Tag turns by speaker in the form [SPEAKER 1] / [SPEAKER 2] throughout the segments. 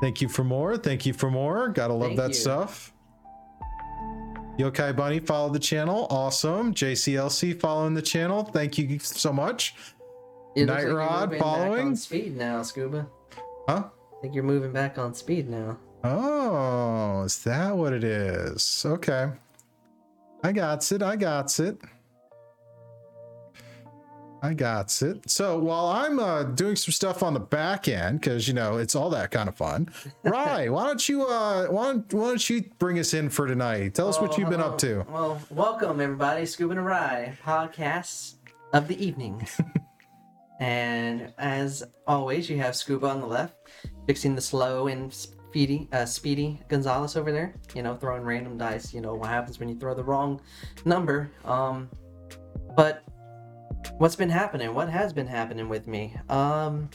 [SPEAKER 1] Thank you for more. Thank you for more. Gotta love
[SPEAKER 2] Thank
[SPEAKER 1] that
[SPEAKER 2] you.
[SPEAKER 1] stuff. Yokai Bunny followed the channel. Awesome. JCLC following the channel. Thank you so much.
[SPEAKER 2] It
[SPEAKER 1] Night
[SPEAKER 2] like
[SPEAKER 1] Rod following?
[SPEAKER 2] on speed now, Scuba.
[SPEAKER 1] Huh?
[SPEAKER 2] I think you're moving back on speed now.
[SPEAKER 1] Oh, is that what it is? Okay. I got it. I got it. I got it. So while I'm uh, doing some stuff on the back end, because you know it's all that kind of fun, Rye, why don't you uh, why don't, why don't you bring us in for tonight? Tell us what
[SPEAKER 2] Oh,
[SPEAKER 1] you've been up to.
[SPEAKER 2] Well, welcome everybody, Scuba and Rye podcasts of the evening. and as always, you have Scuba on the left, fixing the slow and speedy, uh, speedy Gonzales over there. You know, throwing random dice. You know what happens when you throw the wrong number. Um, but what's been happening? What has been happening with me? Um,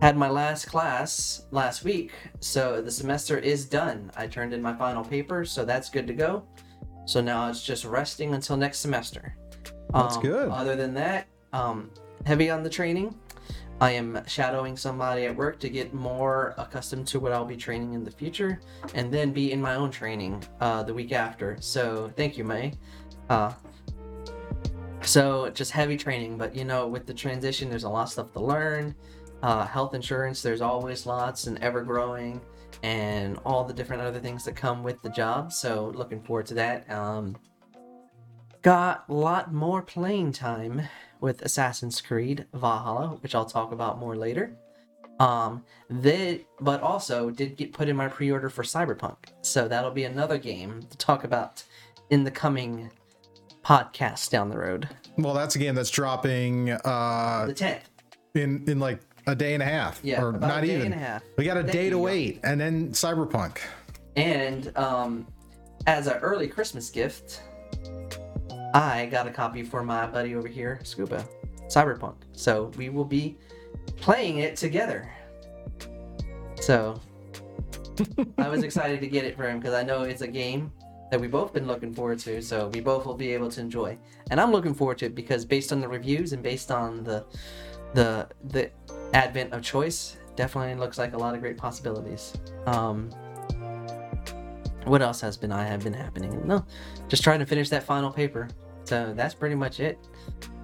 [SPEAKER 2] had my last class last week, so the semester is done. I turned in my final paper, so that's good to go. So now it's just resting until next semester.
[SPEAKER 1] That's
[SPEAKER 2] Um,
[SPEAKER 1] good.
[SPEAKER 2] Other than that, um, heavy on the training. I am shadowing somebody at work to get more accustomed to what I'll be training in the future, and then be in my own training uh, the week after. So thank you, May. Uh, so just heavy training, but you know, with the transition, there's a lot of stuff to learn. Uh, health insurance, there's always lots and ever growing, and all the different other things that come with the job. So looking forward to that. Um, got a lot more playing time with Assassin's Creed Valhalla, which I'll talk about more later. Um, they, but also did get put in my pre-order for Cyberpunk, so that'll be another game to talk about in the coming podcast down the road.
[SPEAKER 1] Well, that's a game that's dropping uh,
[SPEAKER 2] The tenth,
[SPEAKER 1] in in like a day and a half,
[SPEAKER 2] yeah,
[SPEAKER 1] or not
[SPEAKER 2] a day
[SPEAKER 1] even.
[SPEAKER 2] and a half.
[SPEAKER 1] We got a day to wait, and then Cyberpunk.
[SPEAKER 2] And um, as an early Christmas gift, I got a copy for my buddy over here, Scuba, Cyberpunk. So we will be playing it together. So I was excited to get it for him because I know it's a game that we both been looking forward to. So we both will be able to enjoy, and I'm looking forward to it because based on the reviews and based on the the the advent of choice, definitely looks like a lot of great possibilities. Um, what else has been I have been happening? No, just trying to finish that final paper. So that's pretty much it.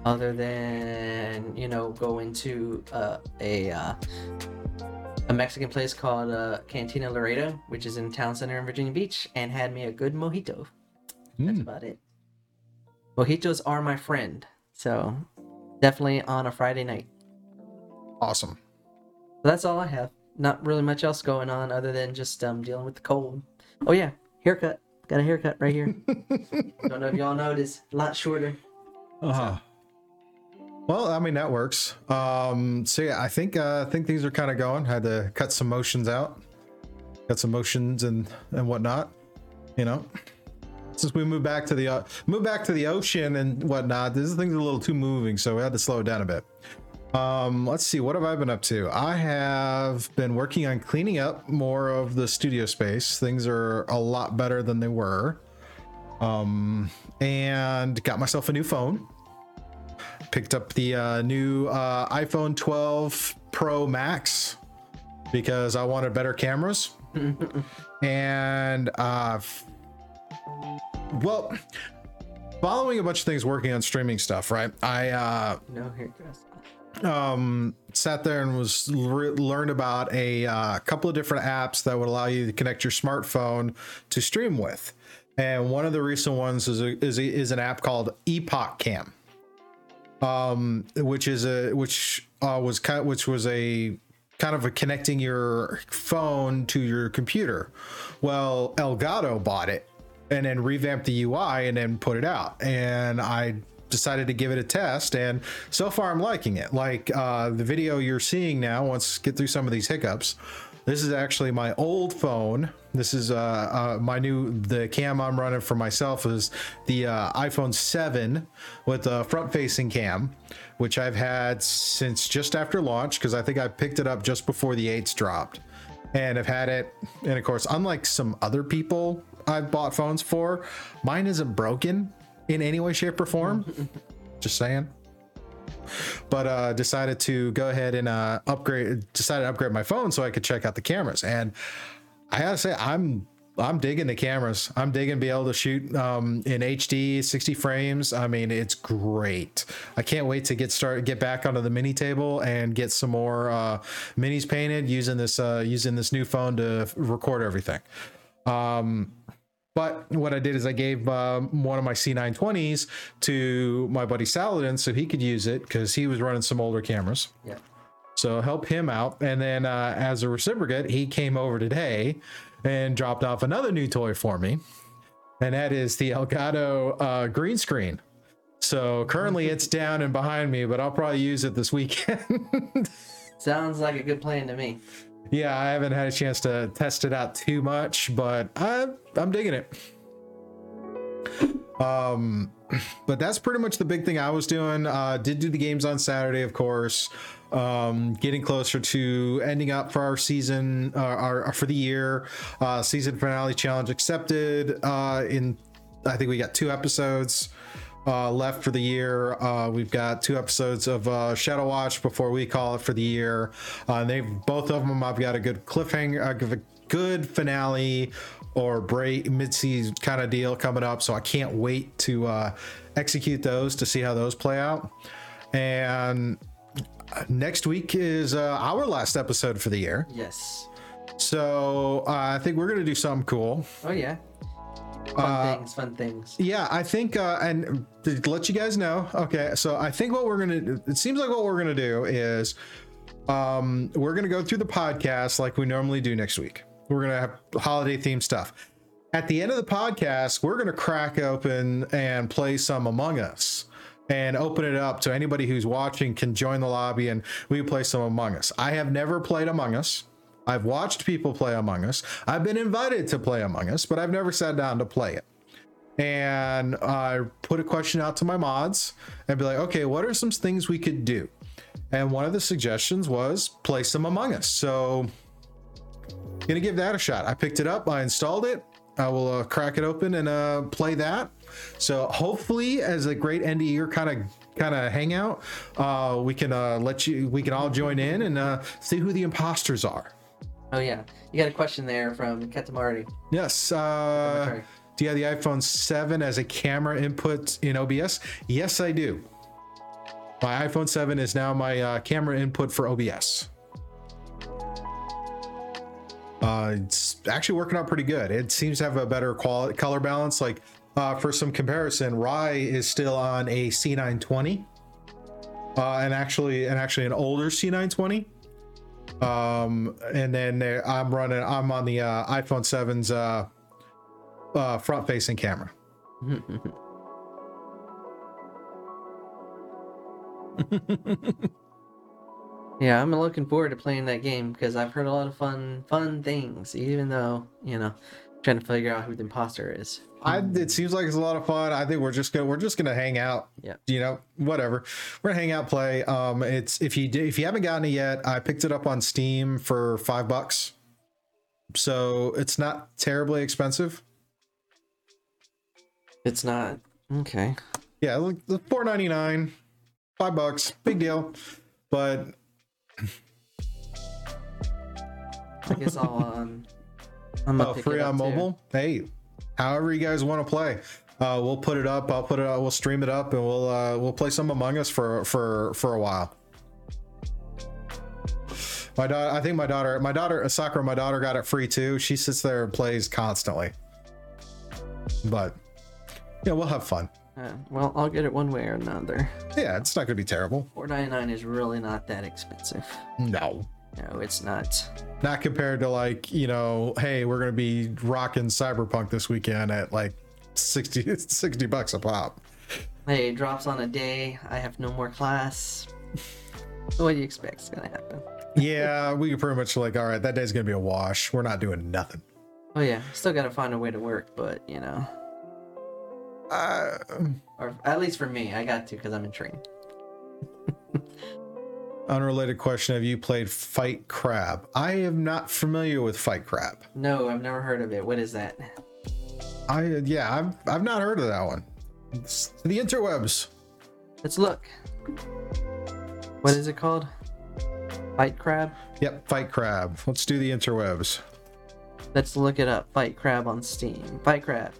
[SPEAKER 2] Other than you know going to uh, a uh, a Mexican place called uh, Cantina Laredo, which is in town center in Virginia Beach, and had me a good mojito. That's
[SPEAKER 1] Mm.
[SPEAKER 2] about it. Mojitos are my friend, so definitely on a Friday night.
[SPEAKER 1] Awesome.
[SPEAKER 2] That's all I have. Not really much else going on other than just um dealing with the cold. Oh yeah, haircut. Got a haircut right here. Don't know if y'all noticed. A lot shorter.
[SPEAKER 1] Uh-huh. Well, I mean that works. Um, so yeah, I think uh, I think things are kind of going. I Had to cut some motions out, cut some motions and and whatnot. You know, since we moved back to the uh, moved back to the ocean and whatnot, this thing's a little too moving, so we had to slow it down a bit. Um, let's see, what have I been up to? I have been working on cleaning up more of the studio space. Things are a lot better than they were. Um, and got myself a new phone picked up the uh, new uh, iPhone 12 Pro Max because I wanted better cameras. and uh, well, following a bunch of things working on streaming stuff, right? I uh,
[SPEAKER 2] No
[SPEAKER 1] um, sat there and was re- learned about a uh, couple of different apps that would allow you to connect your smartphone to stream with. And one of the recent ones is a, is, a, is an app called EpocCam, um, which is a which uh, was kind which was a kind of a connecting your phone to your computer. Well, Elgato bought it and then revamped the UI and then put it out. And I decided to give it a test and so far I'm liking it. Like uh, the video you're seeing now, once get through some of these hiccups, this is actually my old phone. This is uh, uh, my new the cam I'm running for myself is the uh, iPhone 7 with a front-facing cam, which I've had since just after launch because I think I picked it up just before the 8s dropped, and I've had it. And of course, unlike some other people I've bought phones for, mine isn't broken in any way, shape, or form. just saying. But uh, decided to go ahead and uh, upgrade. Decided to upgrade my phone so I could check out the cameras. And I gotta say, I'm I'm digging the cameras. I'm digging being able to shoot um, in HD, 60 frames. I mean, it's great. I can't wait to get started, get back onto the mini table and get some more uh, minis painted using this uh, using this new phone to record everything. Um, but what I did is I gave um, one of my C920s to my buddy Saladin so he could use it because he was running some older cameras.
[SPEAKER 2] Yeah.
[SPEAKER 1] So help him out. And then uh, as a reciprocate, he came over today and dropped off another new toy for me. And that is the Elgato uh, green screen. So currently it's down and behind me, but I'll probably use it this weekend.
[SPEAKER 2] Sounds like a good plan to me.
[SPEAKER 1] Yeah, I haven't had a chance to test it out too much, but I, I'm digging it. Um, but that's pretty much the big thing I was doing. Uh, did do the games on Saturday, of course. Um, getting closer to ending up for our season, uh, our, for the year. Uh, season finale challenge accepted. Uh, in I think we got two episodes uh, left for the year. Uh, we've got two episodes of uh, Shadow Watch before we call it for the year. Uh, and they've both of them. I've got a good cliffhanger, a good finale or break mid-season kind of deal coming up. So I can't wait to uh, execute those to see how those play out. And uh, next week is uh, our last episode for the year.
[SPEAKER 2] Yes.
[SPEAKER 1] So uh, I think we're gonna do something cool.
[SPEAKER 2] Oh yeah. Fun
[SPEAKER 1] Uh,
[SPEAKER 2] things. Fun things.
[SPEAKER 1] Yeah, I think, uh, and to let you guys know, okay, so I think what we're gonna, it seems like what we're gonna do is, um, we're gonna go through the podcast like we normally do next week. We're gonna have holiday themed stuff. At the end of the podcast, we're gonna crack open and play some Among Us and open it up so anybody who's watching can join the lobby and we play some Among Us. I have never played Among Us. I've watched people play Among Us. I've been invited to play Among Us, but I've never sat down to play it and I put a question out to my mods and be like, okay, what are some things we could do? And one of the suggestions was play some Among Us. So, gonna give that a shot. I picked it up, I installed it. I will uh, crack it open and uh, play that. So hopefully, as a great end of year kind of kind of hangout, uh, we can uh, let you, we can all join in and uh, see who the imposters are.
[SPEAKER 2] Oh yeah. You got a question there from Katamardi.
[SPEAKER 1] Yes. Uh, do you have the iPhone 7 as a camera input in OBS? Yes, I do. My iPhone 7 is now my uh, camera input for OBS. Uh, it's actually working out pretty good. It seems to have a better quality color balance. Like uh, for some comparison, Rye is still on a C920, uh, and actually, and actually an older C920 um and then i'm running i'm on the uh, iphone 7's uh uh front facing camera
[SPEAKER 2] Yeah, I'm looking forward to playing that game because I've heard a lot of fun, fun things. Even though you know, trying to figure out who the imposter is.
[SPEAKER 1] i it seems like it's a lot of fun i think we're just gonna we're just gonna hang out
[SPEAKER 2] Yeah.
[SPEAKER 1] you know whatever we're gonna hang out play um it's if you do if you haven't gotten it yet i picked it up on steam for five bucks so it's not terribly expensive
[SPEAKER 2] It's not okay.
[SPEAKER 1] yeah the 4.99 five bucks big deal but
[SPEAKER 2] I guess I'll um. I'm pick
[SPEAKER 1] free on
[SPEAKER 2] too.
[SPEAKER 1] mobile. Hey, however you guys want to play, uh, we'll put it up. I'll put it. Up, We'll stream it up, and we'll uh, we'll play some Among Us for for for a while. My daughter, I think my daughter, my daughter, Sakura, my daughter got it free too. She sits there and plays constantly. But yeah, we'll have fun.
[SPEAKER 2] Uh, well, I'll get it one way or another.
[SPEAKER 1] Yeah, it's not gonna be terrible.
[SPEAKER 2] Four ninety nine is really not that expensive.
[SPEAKER 1] No,
[SPEAKER 2] No, it's not.
[SPEAKER 1] not compared to like you know, hey, we're gonna be rocking Cyberpunk this weekend at like 60, 60 bucks a pop.
[SPEAKER 2] Hey, it drops on a day. I have no more class. what do you expect is gonna happen?
[SPEAKER 1] yeah, we pretty much like, all right, that day's gonna be a wash. We're not doing nothing.
[SPEAKER 2] Oh yeah, still gotta find a way to work, but you know,
[SPEAKER 1] Uh,
[SPEAKER 2] or at least for me, I got to because I'm in training.
[SPEAKER 1] Unrelated question: Have you played Fight Crab? I am not familiar with Fight Crab.
[SPEAKER 2] No, I've never heard of it. What is that?
[SPEAKER 1] I yeah, I've I've not heard of that one. It's the interwebs.
[SPEAKER 2] Let's look. What is it called? Fight Crab?
[SPEAKER 1] Yep, Fight Crab. Let's do the interwebs.
[SPEAKER 2] Let's look it up. Fight Crab on Steam. Fight Crab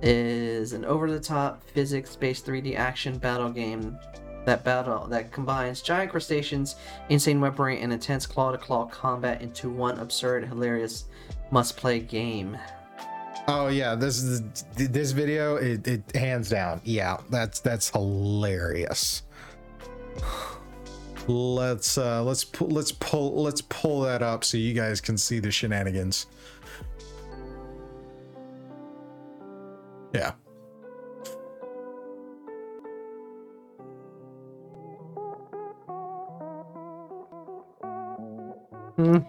[SPEAKER 2] is an over-the-top physics-based 3D action battle game that battle that combines giant crustaceans, insane weaponry, and intense claw-to-claw combat into one absurd, hilarious, must-play game.
[SPEAKER 1] Oh yeah, this is this video. It, it hands down. Yeah, that's that's hilarious. Let's uh let's pu- let's pull let's pull that up so you guys can see the shenanigans. Yeah.
[SPEAKER 2] what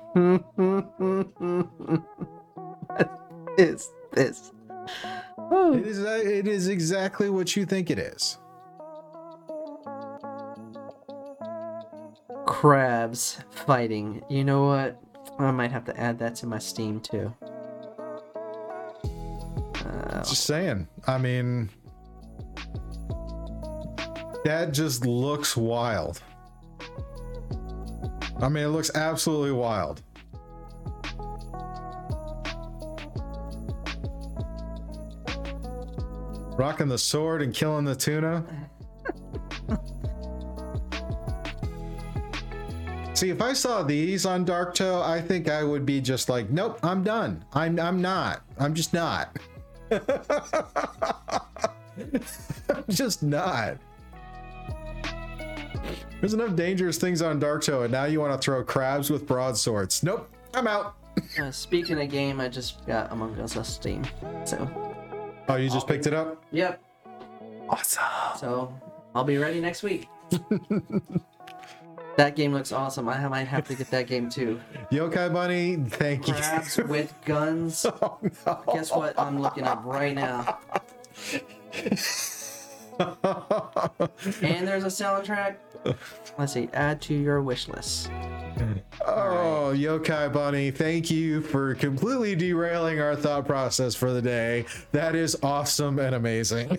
[SPEAKER 2] is this?
[SPEAKER 1] It is uh, it is exactly what you think it is.
[SPEAKER 2] Crabs fighting. You know what? I might have to add that to my Steam too. Uh,
[SPEAKER 1] Just saying. I mean, that just looks wild. I mean, it looks absolutely wild. Rocking the sword and killing the tuna. See, if I saw these on Dark Toe, I think I would be just like, nope, I'm done. I'm I'm not. I'm just not. I'm just not. There's enough dangerous things on Dark Toe, and now you want to throw crabs with broadswords. Nope, I'm out.
[SPEAKER 2] uh, speaking of game, I just got Among Us on Steam. So,
[SPEAKER 1] Oh, you just picked it up?
[SPEAKER 2] yep.
[SPEAKER 1] Awesome.
[SPEAKER 2] So I'll be ready next week. that game looks awesome. I might have to get that game too.
[SPEAKER 1] Yokai Bunny, thank you.
[SPEAKER 2] Crabs with guns.
[SPEAKER 1] Oh, no.
[SPEAKER 2] Guess what? I'm looking up right now. And there's a soundtrack. Let's see. Add to your wish list.
[SPEAKER 1] Oh, Yokai Bunny, thank you for completely derailing our thought process for the day. That is awesome and amazing.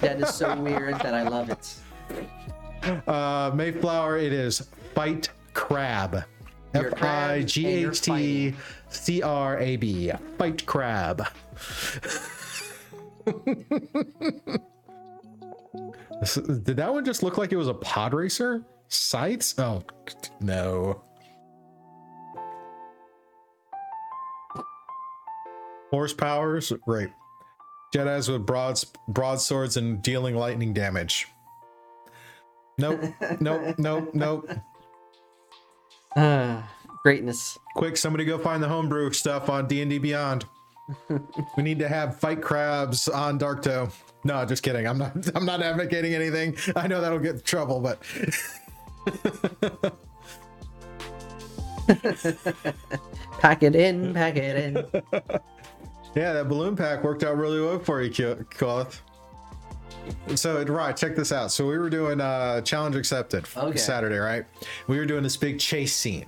[SPEAKER 2] That is so weird that I love it.
[SPEAKER 1] Uh, Mayflower, it is Fight Crab. F I G H T C R A B. Fight Crab. This- Did that one just look like it was a pod racer? Sights? Oh, no. Horsepowers? Right. Jedi's with broads, broadswords and dealing lightning damage. Nope, nope, nope, nope.
[SPEAKER 2] Ah, greatness.
[SPEAKER 1] Quick, somebody go find the homebrew stuff on D&D Beyond. we need to have fight crabs on Darktoe. No, just kidding. I'm not I'm not advocating anything. I know that'll get in trouble, but
[SPEAKER 2] Pack it in, pack it in.
[SPEAKER 1] yeah, that balloon pack worked out really well for you, Koth. So right, check this out. So we were doing uh challenge accepted
[SPEAKER 2] Okay.
[SPEAKER 1] Saturday, right? We were doing this big chase scene.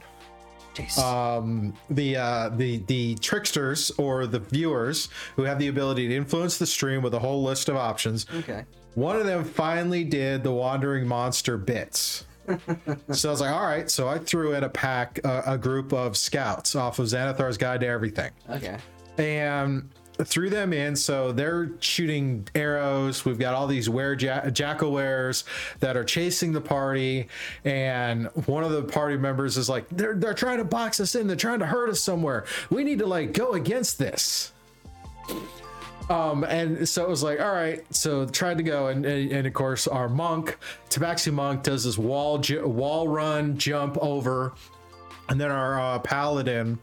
[SPEAKER 1] Um, the uh, the the tricksters or the viewers who have the ability to influence the stream with a whole list of options.
[SPEAKER 2] okay.
[SPEAKER 1] One of them finally did the wandering monster bits. so I was like, all right. So I threw in a pack, uh, a group of scouts off of Xanathar's Guide to Everything
[SPEAKER 2] Okay.
[SPEAKER 1] and threw them in. So they're shooting arrows. We've got all these were ja- jackalweres that are chasing the party, and one of the party members is like, "They're they're trying to box us in. They're trying to hurt us somewhere. We need to like go against this." Um, and so it was like, all right, so tried to go, and and, and of course our monk, Tabaxi monk, does this wall ju- wall run jump over, and then our uh, paladin,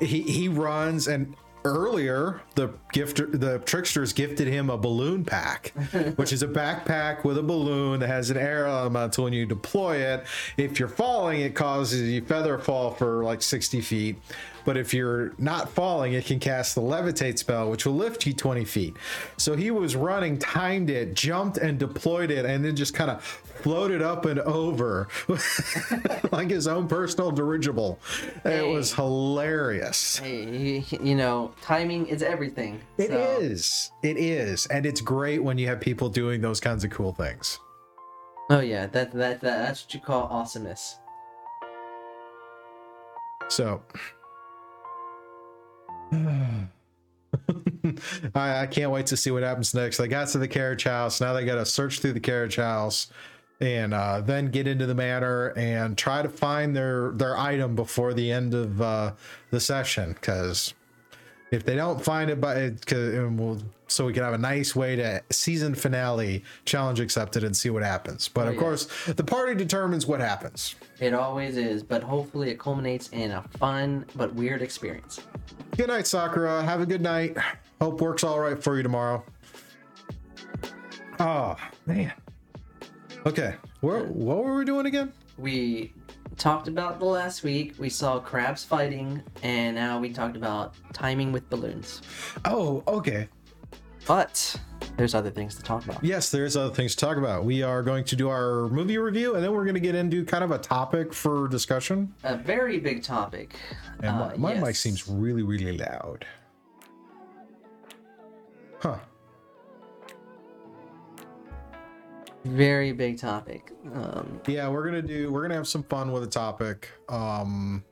[SPEAKER 1] he he runs and earlier the gifter the tricksters gifted him a balloon pack which is a backpack with a balloon that has an air element so when you deploy it. If you're falling it causes you feather fall for like 60 feet. But if you're not falling it can cast the levitate spell which will lift you 20 feet. So he was running timed it jumped and deployed it and then just kind of floated up and over like his own personal dirigible it was hilarious
[SPEAKER 2] Hey, you, you know, timing is everything.
[SPEAKER 1] It
[SPEAKER 2] so-
[SPEAKER 1] is. It is. And it's great when you have people doing those kinds of cool things.
[SPEAKER 2] Oh yeah, that that, that that's what you call awesomeness.
[SPEAKER 1] So I, I can't wait to see what happens next. They got to the carriage house. Now they got to search through the carriage house and uh, then get into the manor and try to find their their item before the end of uh, the session. Because if they don't find it by 'cause- and we'll, so we can have a nice way to season finale challenge accepted and see what happens. But
[SPEAKER 2] Oh,
[SPEAKER 1] of
[SPEAKER 2] yeah.
[SPEAKER 1] course, the party determines what happens.
[SPEAKER 2] It always is, but hopefully it culminates in a fun but weird experience.
[SPEAKER 1] Good night, Sakura. Have a good night. Hope works all right for you tomorrow. Oh man. Okay, where what were we doing again?
[SPEAKER 2] We talked about the last week. We saw crabs fighting, and now we talked about timing with balloons.
[SPEAKER 1] Oh, okay.
[SPEAKER 2] But there's other things to talk about.
[SPEAKER 1] Yes, there's other things to talk about. We are going to do our movie review, and then we're going to get into kind of a topic for discussion.
[SPEAKER 2] A very big topic.
[SPEAKER 1] And
[SPEAKER 2] Uh,
[SPEAKER 1] my, my mic seems really, really loud. Huh.
[SPEAKER 2] Very big topic. Um,
[SPEAKER 1] Yeah, we're gonna do. We're gonna have some fun with the topic. Um,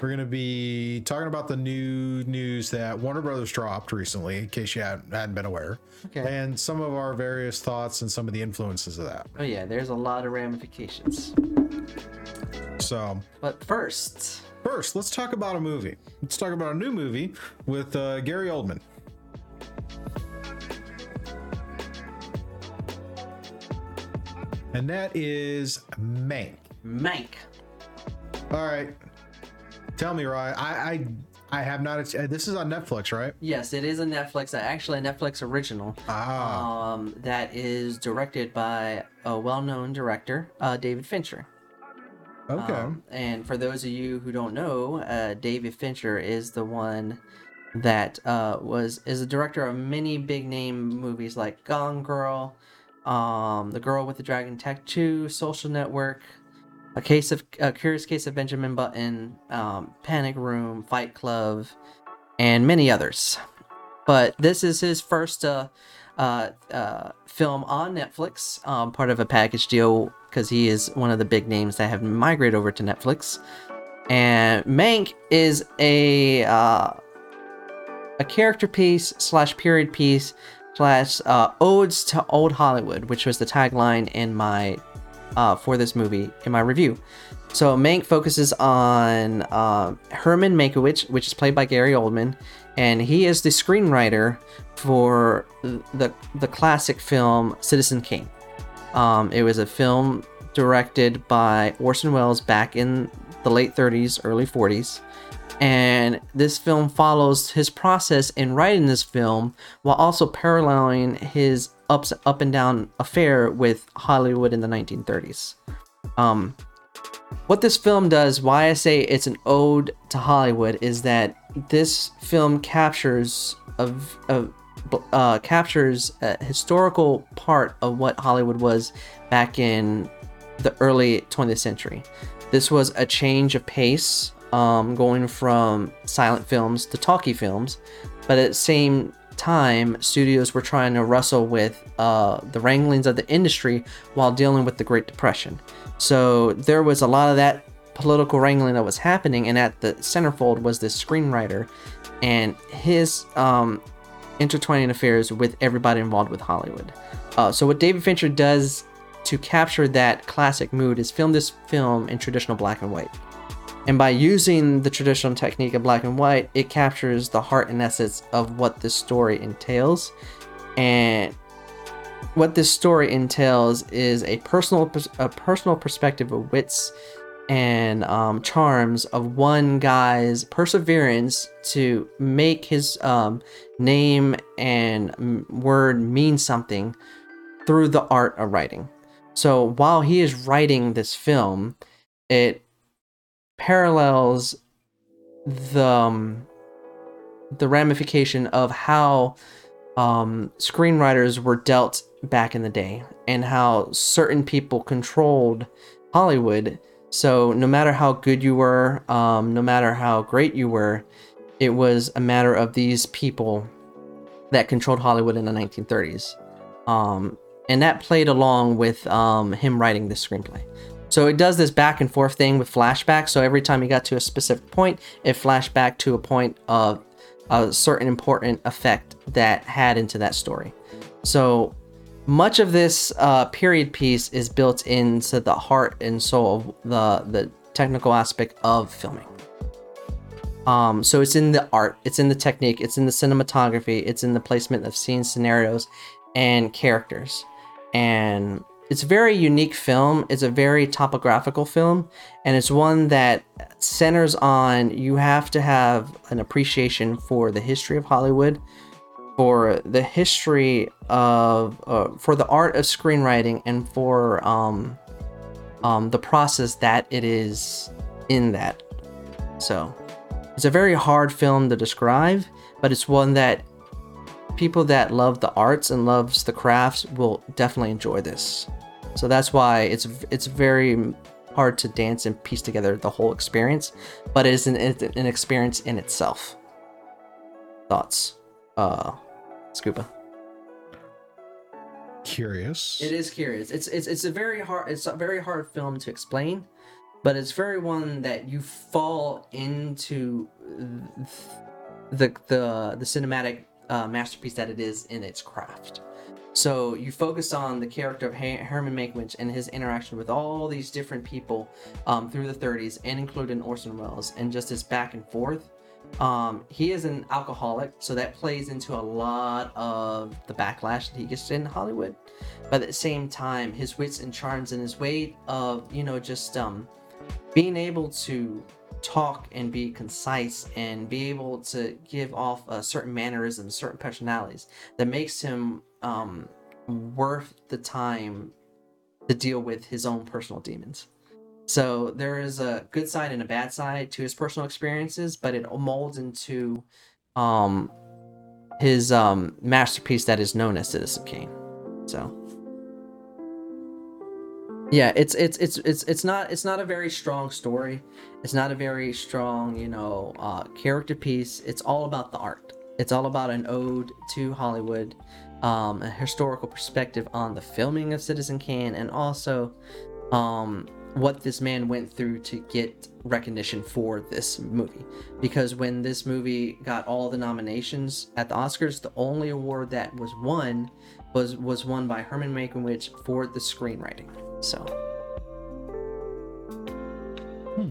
[SPEAKER 1] we're gonna be talking about the new news that Warner Brothers dropped recently, in case you hadn't, hadn't been aware,
[SPEAKER 2] okay.
[SPEAKER 1] and some of our various thoughts and some of the influences of that.
[SPEAKER 2] Oh yeah, there's a lot of ramifications.
[SPEAKER 1] So
[SPEAKER 2] But first,
[SPEAKER 1] first, let's talk about a movie. Let's talk about a new movie with uh, Gary Oldman. And that is Mank.
[SPEAKER 2] Mank.
[SPEAKER 1] All right. Tell me, Ryan. I I, I have not. uh, This is on Netflix, right?
[SPEAKER 2] Yes, it is a Netflix, actually a Netflix original.
[SPEAKER 1] Ah.
[SPEAKER 2] Um, that is directed by a well-known director, uh, David Fincher.
[SPEAKER 1] okay.
[SPEAKER 2] Um, and for those of you who don't know, uh, David Fincher is the one that uh, was is the director of many big name movies like Gone Girl, um, The Girl with the Dragon Tattoo, Social Network, A Case of A Curious Case of Benjamin Button, um, Panic Room, Fight Club, and many others. But this is his first uh, uh, uh, film on Netflix, um, part of a package deal because he is one of the big names that have migrated over to Netflix. And Mank is a uh, a character piece slash period piece slash uh, odes to old Hollywood, which was the tagline in my uh, for this movie in my review. So Mank focuses on uh, Herman Mankiewicz, which is played by Gary Oldman, and he is the screenwriter for the the classic film Citizen Kane. Um, it was a film directed by Orson Welles back in the late 30s, early 40s. And this film follows his process in writing this film while also paralleling his ups, up and down affair with Hollywood in the 1930s. Um, what this film does, why I say it's an ode to Hollywood, is that this film captures a, uh, captures a historical part of what Hollywood was back in the early 20th century. This was a change of pace, um, going from silent films to talkie films, but at the same time, studios were trying to wrestle with uh, the wranglings of the industry while dealing with the Great Depression. So there was a lot of that political wrangling that was happening, and at the centerfold was this screenwriter and his um, intertwining affairs with everybody involved with Hollywood. Uh, so what David Fincher does to capture that classic mood is film this film in traditional black and white. And by using the traditional technique of black and white, it captures the heart and essence of what this story entails. And what this story entails is a personal a personal perspective of wits and um, charms of one guy's perseverance to make his um, name and word mean something through the art of writing. So while he is writing this film, it parallels the um, the ramification of how um, screenwriters were dealt back in the day and how certain people controlled Hollywood. So no matter how good you were, um, no matter how great you were, it was a matter of these people that controlled Hollywood in the 1930s. Um, and that played along with um, him writing the screenplay. So it does this back and forth thing with flashbacks. So every time he got to a specific point, it flashed back to a point of a certain important effect that had into that story. So much of this uh, period piece is built into the heart and soul of the the technical aspect of filming. Um, so it's in the art, it's in the technique, it's in the cinematography, it's in the placement of scenes, scenarios, and characters. And it's a very unique film. It's a very topographical film, and it's one that centers on you have to have an appreciation for the history of Hollywood, for the history of, uh, for the art of screenwriting, and for um, um, the process that it is in that. So, it's a very hard film to describe, but it's one that people that love the arts and loves the crafts will definitely enjoy this. So that's why it's it's very hard to dance and piece together the whole experience, but it is an, an experience in itself. Thoughts, uh, Scuba.
[SPEAKER 1] Curious.
[SPEAKER 2] It is curious. It's it's it's a very hard it's a very hard film to explain, but it's very one that you fall into the the the cinematic uh, masterpiece that it is in its craft. So you focus on the character of Herman Mankiewicz and his interaction with all these different people um, through the 30s, and including Orson Welles, and just his back and forth. Um, he is an alcoholic, so that plays into a lot of the backlash that he gets in Hollywood. But at the same time, his wits and charms and his way of, you know, just um, being able to talk and be concise and be able to give off a certain mannerisms, certain personalities that makes him um, worth the time to deal with his own personal demons. So there is a good side and a bad side to his personal experiences, but it molds into um, his um, masterpiece that is known as Citizen Kane. So yeah, it's it's it's it's it's not it's not a very strong story. It's not a very strong you know uh, character piece. It's all about the art. It's all about an ode to Hollywood um, a historical perspective on the filming of Citizen Kane and also um, what this man went through to get recognition for this movie. Because when this movie got all the nominations at the Oscars, the only award that was won was was won by Herman Mankiewicz for the screenwriting. So. Hmm.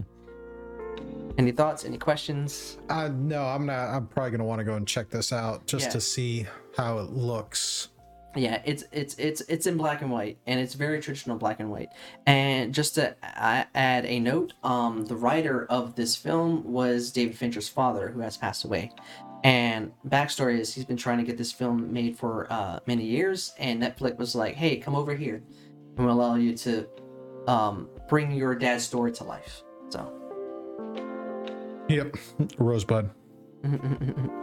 [SPEAKER 2] Any thoughts? Any questions?
[SPEAKER 1] Uh, no, I'm not. I'm probably gonna want to go and check this out just
[SPEAKER 2] Yeah.
[SPEAKER 1] to see how it looks.
[SPEAKER 2] Yeah, it's it's it's it's in black and white, and it's very traditional black and white. And just to add a note, um, the writer of this film was David Fincher's father, who has passed away. And backstory is he's been trying to get this film made for uh, many years, and Netflix was like, "Hey, come over here, and we'll allow you to um, bring your dad's story to life." So.
[SPEAKER 1] Yep, Rosebud.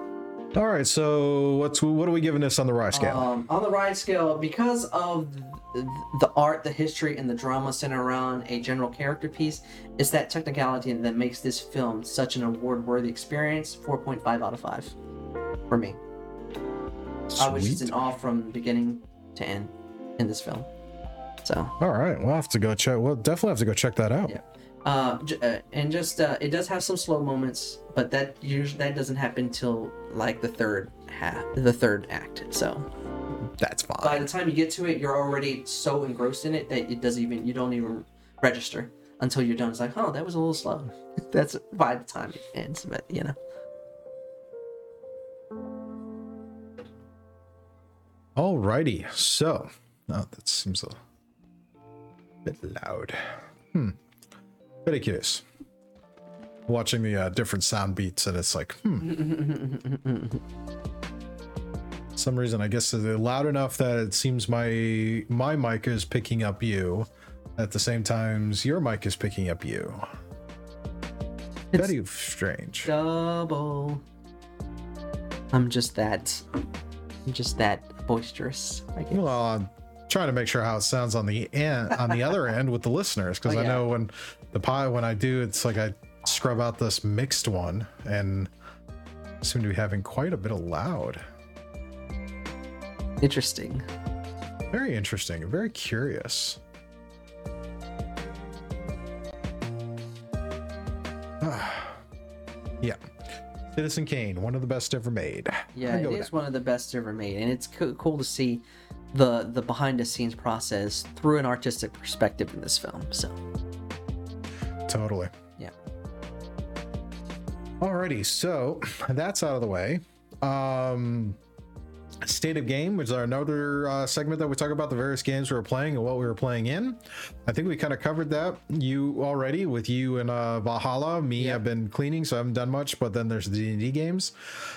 [SPEAKER 1] All right, so what's what are we giving this on the Rye scale?
[SPEAKER 2] Um, on the ride scale, because of th- the art, the history, and the drama centered around a general character piece, it's that technicality that makes this film such an award-worthy experience. Four point five out of five for me. I was just
[SPEAKER 1] Sweet.
[SPEAKER 2] in awe from beginning to end in this film. So
[SPEAKER 1] All right, we'll have to go check. We'll definitely have to go check that out.
[SPEAKER 2] Yeah. Uh, j- uh, and just uh, it does have some slow moments, but that usually that doesn't happen till like the third half, the third act. So
[SPEAKER 1] That's fine.
[SPEAKER 2] by the time you get to it, you're already so engrossed in it that it doesn't even you don't even register until you're done. It's like, oh, that was a little slow. That's by the time it ends, but you know.
[SPEAKER 1] Alrighty, so oh, that seems a bit loud. Hmm. Curious. Watching the uh, different sound beats, and it's like, hmm. Some reason, I guess they're loud enough that it seems my my mic is picking up you. At the same time, your mic is picking up you.
[SPEAKER 2] It's
[SPEAKER 1] Very strange.
[SPEAKER 2] double. I'm just that. I'm just that boisterous. I guess.
[SPEAKER 1] Well, I'm trying to make sure how it sounds on the end, on the other end with the listeners, because
[SPEAKER 2] Oh,
[SPEAKER 1] I know when the pod when I do, it's like I scrub out this mixed one, and seem to be having quite a bit of loud.
[SPEAKER 2] Interesting.
[SPEAKER 1] Very interesting. Very curious. yeah. Citizen Kane, one of the best ever made.
[SPEAKER 2] Yeah, it is one of the best ever made, and it's co- cool to see the the behind the scenes process through an artistic perspective in this film. So,
[SPEAKER 1] totally.
[SPEAKER 2] Yeah.
[SPEAKER 1] Alrighty, so that's out of the way. Um, State of Game, which is our another uh, segment that we talk about the various games we were playing and what we were playing in. I think we kind of covered that you already with you and uh, Valhalla. Me, yeah. I've been cleaning, so I haven't done much. But then there's the D&D games.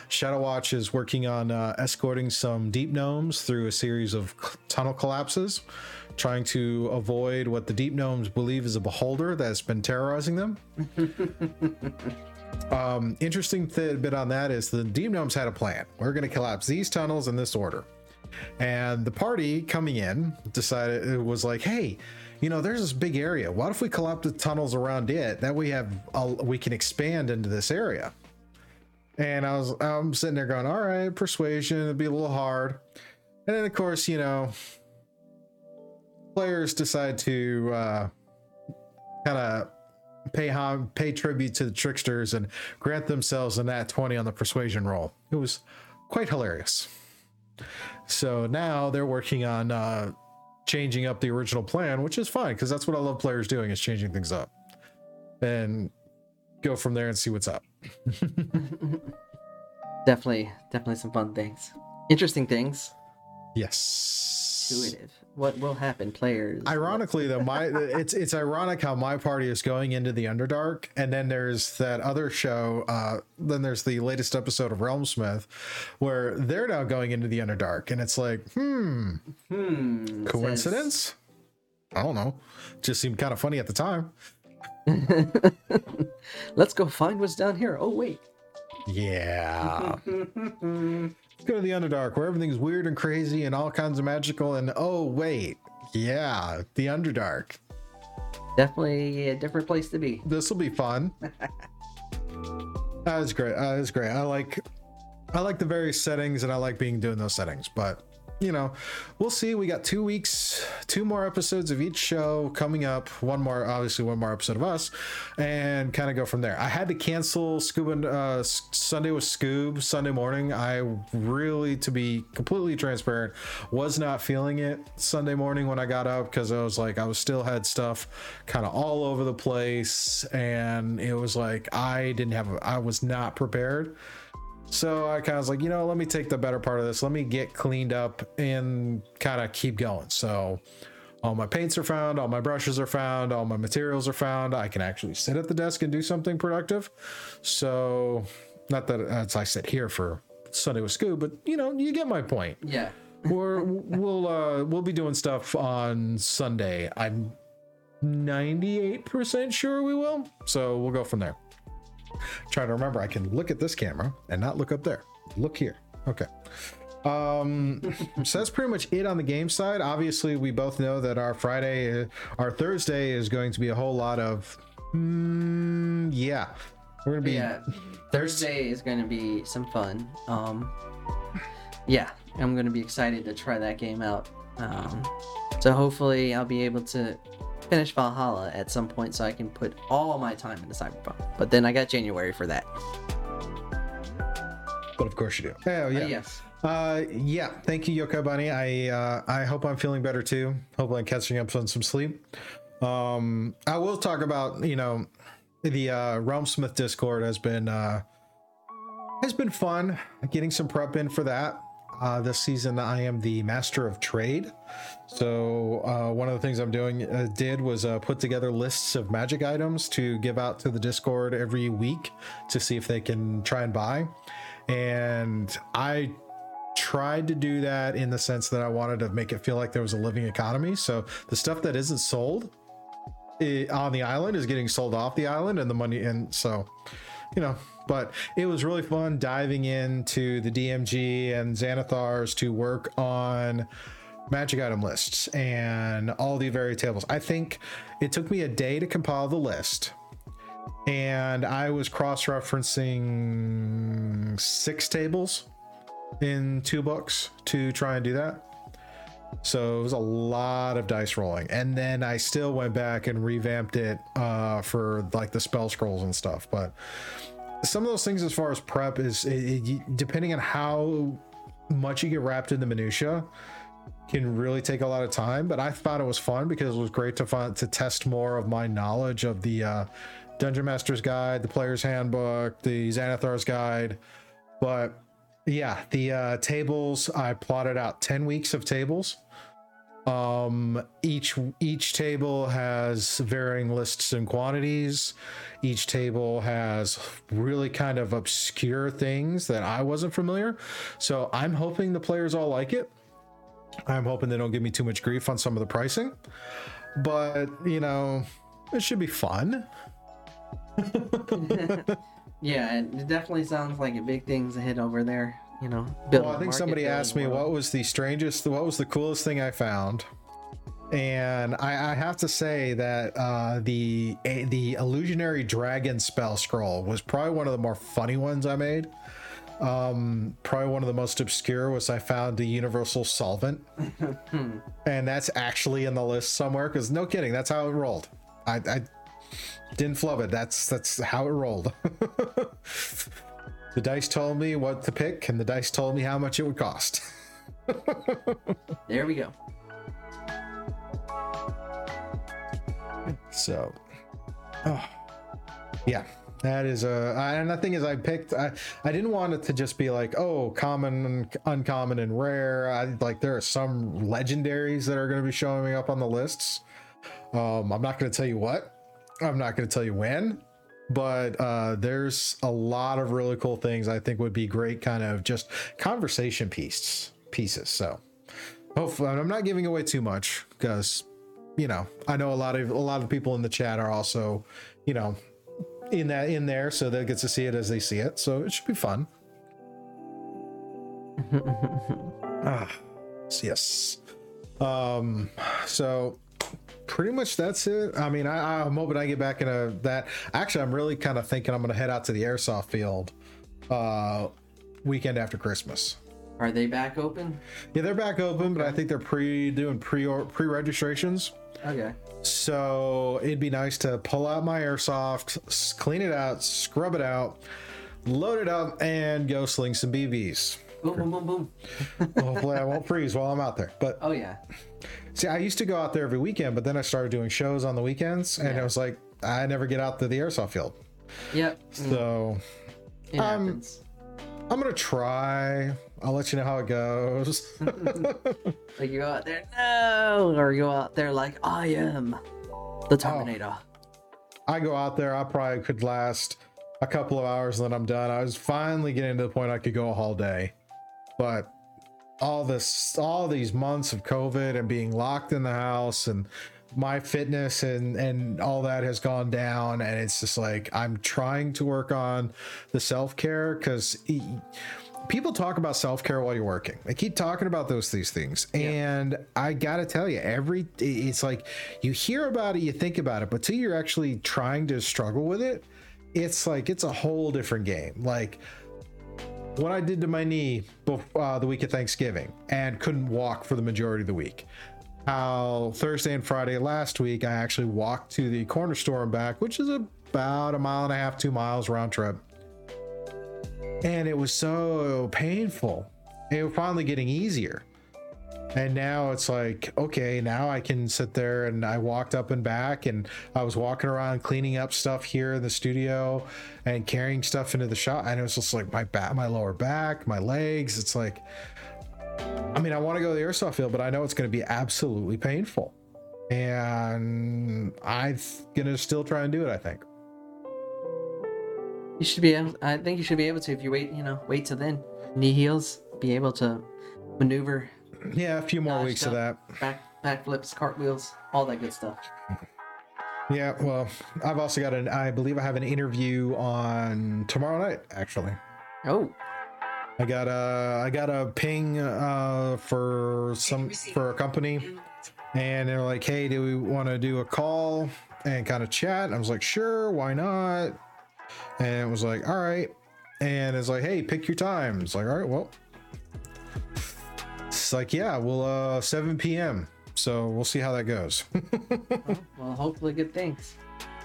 [SPEAKER 1] Shadow Watch is working on uh, escorting some deep gnomes through a series of tunnel collapses, trying to avoid what the deep gnomes believe is a beholder that's been terrorizing them. Um, interesting bit on that is the Deep Gnomes had a plan. We're going to collapse these tunnels in this order. And the party coming in decided it was like, hey, you know, there's this big area. What if we collapse the tunnels around it? That we have, a, we can expand into this area. And I was, I'm sitting there going, all right, persuasion, it'd be a little hard. And then, of course, you know, players decide to uh, kind of pay pay tribute to the tricksters and grant themselves a nat 20 on the persuasion roll. It was quite hilarious. So now they're working on uh, changing up the original plan, which is fine because that's what I love players doing is changing things up and go from there and see what's up.
[SPEAKER 2] definitely, definitely some fun things, interesting things.
[SPEAKER 1] Yes.
[SPEAKER 2] Intuitive what will happen players.
[SPEAKER 1] Ironically though my it's it's ironic how my party is going into the underdark and then there's that other show uh then there's the latest episode of realmsmith where they're now going into the underdark and it's like hmm.
[SPEAKER 2] Hmm
[SPEAKER 1] coincidence? says... i don't know. Just seemed kind of funny at the time.
[SPEAKER 2] Let's go find what's down here. Oh wait.
[SPEAKER 1] Yeah go to the Underdark where everything's weird and crazy and all kinds of magical. And oh, wait, yeah, the Underdark.
[SPEAKER 2] Definitely a different place to be.
[SPEAKER 1] This will be fun. that was great. That was great. I like, I like the various settings and I like being doing those settings. But you know, we'll see. We got two weeks, two more episodes of each show coming up. One more, obviously, one more episode of us, and kind of go from there. I had to cancel Scuba uh, Sunday with Scoob Sunday morning. I really, to be completely transparent, was not feeling it Sunday morning when I got up because I was like, I was still had stuff kind of all over the place, and it was like I didn't have, I was not prepared. So I kind of was like, you know, let me take the better part of this. Let me get cleaned up and kind of keep going. So all my paints are found, all my brushes are found, all my materials are found. I can actually sit at the desk and do something productive. So not that as I sit here for Sunday with Scoob, but you know, you get my point.
[SPEAKER 2] Yeah.
[SPEAKER 1] We're we'll uh we'll be doing stuff on Sunday. I'm 98% sure we will. So we'll go from there. Trying to remember, I can look at this camera and not look up there. Look here. Okay. Um, so that's pretty much it on the game side. Obviously, we both know that our Friday, our Thursday is going to be a whole lot of, mm, yeah,
[SPEAKER 2] we're gonna be. Yeah, Thursday is going to be some fun. Um, yeah, I'm going to be excited to try that game out. Um, so hopefully, I'll be able to finish Valhalla at some point so I can put all my time into Cyberpunk. But then I got January for that.
[SPEAKER 1] But of course you do. Oh yeah. Uh,
[SPEAKER 2] yes.
[SPEAKER 1] Uh, yeah. Thank you, Yoko Bunny. I uh, I hope I'm feeling better too. Hopefully, I'm catching up on some sleep. Um, I will talk about you know the uh, Realmsmith Discord has been uh, has been fun. Getting some prep in for that. Uh, this season, I am the master of trade. So uh, one of the things I'm doing uh, did was uh, put together lists of magic items to give out to the Discord every week to see if they can try and buy. And I tried to do that in the sense that I wanted to make it feel like there was a living economy. So the stuff that isn't sold eh, on the island is getting sold off the island, and the money. And so, you know, but it was really fun diving into the DMG and Xanathars to work on magic item lists and all the various tables. I think it took me a day to compile the list. And I was cross referencing six tables in two books to try and do that. So it was a lot of dice rolling. And then I still went back and revamped it uh, for like the spell scrolls and stuff. But some of those things, as far as prep, is it, it, depending on how much you get wrapped in the minutia, can really take a lot of time. But I thought it was fun because it was great to find to test more of my knowledge of the uh, Dungeon Master's Guide, the Player's Handbook, the Xanathar's Guide. But yeah, the uh, tables I plotted out ten weeks of tables um each each table has varying lists and quantities. Each table has really kind of obscure things that i wasn't familiar. So i'm hoping the players all like it. I'm hoping they don't give me too much grief on some of the pricing. But you know it should be fun.
[SPEAKER 2] Yeah, it definitely sounds like a big thing's ahead over there. You know,
[SPEAKER 1] well, I think somebody asked me what was the strangest, what was the coolest thing I found, and I, I have to say that uh, the a, the illusionary dragon spell scroll was probably one of the more funny ones I made. Um, probably one of the most obscure was I found the universal solvent, and that's actually in the list somewhere. Because no kidding, that's how it rolled. I, I didn't flub it. That's that's how it rolled. the dice told me what to pick, and the dice told me how much it would cost.
[SPEAKER 2] there we go.
[SPEAKER 1] So, oh, yeah, that is a. And the thing is, I picked. I I didn't want it to just be like, oh, common, uncommon, and rare. I like there are some legendaries that are going to be showing up on the lists. Um, I'm not going to tell you what. I'm not going to tell you when, but uh, there's a lot of really cool things I think would be great kind of just conversation pieces pieces. So hopefully I'm not giving away too much because you know I know a lot of a lot of people in the chat are also you know in that in there so they'll get to see it as they see it. So it should be fun. ah, yes. Um, so pretty much that's it. I mean, I, I'm hoping I get back into that. Actually, I'm really kind of thinking I'm going to head out to the airsoft field uh, weekend after Christmas.
[SPEAKER 2] Are they back open?
[SPEAKER 1] Yeah, they're back open, okay. but I think they're pre doing pre pre registrations.
[SPEAKER 2] Okay.
[SPEAKER 1] So it'd be nice to pull out my airsoft, clean it out, scrub it out, load it up, and go sling some BBs.
[SPEAKER 2] Boom, boom, boom, boom.
[SPEAKER 1] Hopefully, I won't freeze while I'm out there. But
[SPEAKER 2] oh yeah.
[SPEAKER 1] See, I used to go out there every weekend, but then I started doing shows on the weekends, and yeah. it was like I never get out to the airsoft field.
[SPEAKER 2] Yep.
[SPEAKER 1] So,
[SPEAKER 2] it um, happens.
[SPEAKER 1] I'm gonna try. I'll let you know how it goes.
[SPEAKER 2] like you go out there, no, or you go out there like I am, the oh. Terminator. Oh,
[SPEAKER 1] I go out there. I probably could last a couple of hours, and then I'm done. I was finally getting to the point I could go a whole day, but all this all these months of covid and being locked in the house and my fitness and and all that has gone down. And it's just like i'm trying to work on the self-care because people talk about self-care while you're working. They keep talking about those these things. Yeah. and i gotta tell you every it's like you hear about it you think about it but till you're actually trying to struggle with it it's like it's a whole different game. Like what I did to my knee uh, the week of Thanksgiving and couldn't walk for the majority of the week. How Thursday and Friday last week, I actually walked to the corner store and back, which is about a mile and a half, two miles round trip. And it was so painful. It was finally getting easier and now it's like okay now i can sit there and i walked up and back and i was walking around cleaning up stuff here in the studio and carrying stuff into the shop. And it was just like my back my lower back my legs. It's like i mean i want to go to the airsoft field but i know it's going to be absolutely painful. And i'm gonna still try and do it i think.
[SPEAKER 2] You should be able i think you should be able to if you wait you know wait till then. Knee heals be able to maneuver
[SPEAKER 1] yeah, a few more weeks of that.
[SPEAKER 2] Back back flips, cartwheels, all that good stuff.
[SPEAKER 1] Yeah, well, I've also got an. I believe I have an interview on tomorrow night. Actually.
[SPEAKER 2] Oh.
[SPEAKER 1] I got a I got a ping uh, for some for a company, and they're like, "Hey, do we want to do a call and kind of chat?" I was like, "Sure, why not?" And it was like, "All right," and it's like, "Hey, pick your times." Like, "All right, well." It's like, yeah, well, uh, 7 p.m. So we'll see how that goes.
[SPEAKER 2] Well, hopefully good things.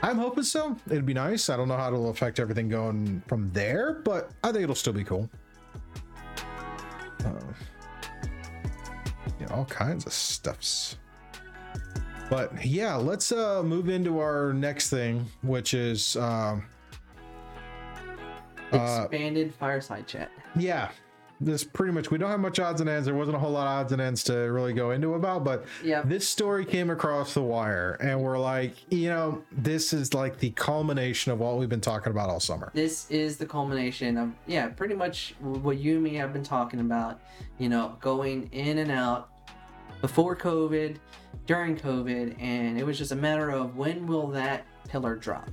[SPEAKER 1] I'm hoping so. It'd be nice. I don't know how it'll affect everything going from there, but I think it'll still be cool. Uh, yeah, all kinds of stuffs. But yeah, let's uh move into our next thing, which is um uh,
[SPEAKER 2] Expanded fireside chat.
[SPEAKER 1] yeah. This pretty much we don't have much odds and ends. There wasn't a whole lot of odds and ends to really go into about, but
[SPEAKER 2] Yeah.
[SPEAKER 1] this story came across the wire and we're like, you know, this is like the culmination of what we've been talking about all summer.
[SPEAKER 2] This is the culmination of yeah, pretty much what you and me have been talking about. You know, going in and out before COVID, during COVID, and it was just a matter of when will that pillar drop.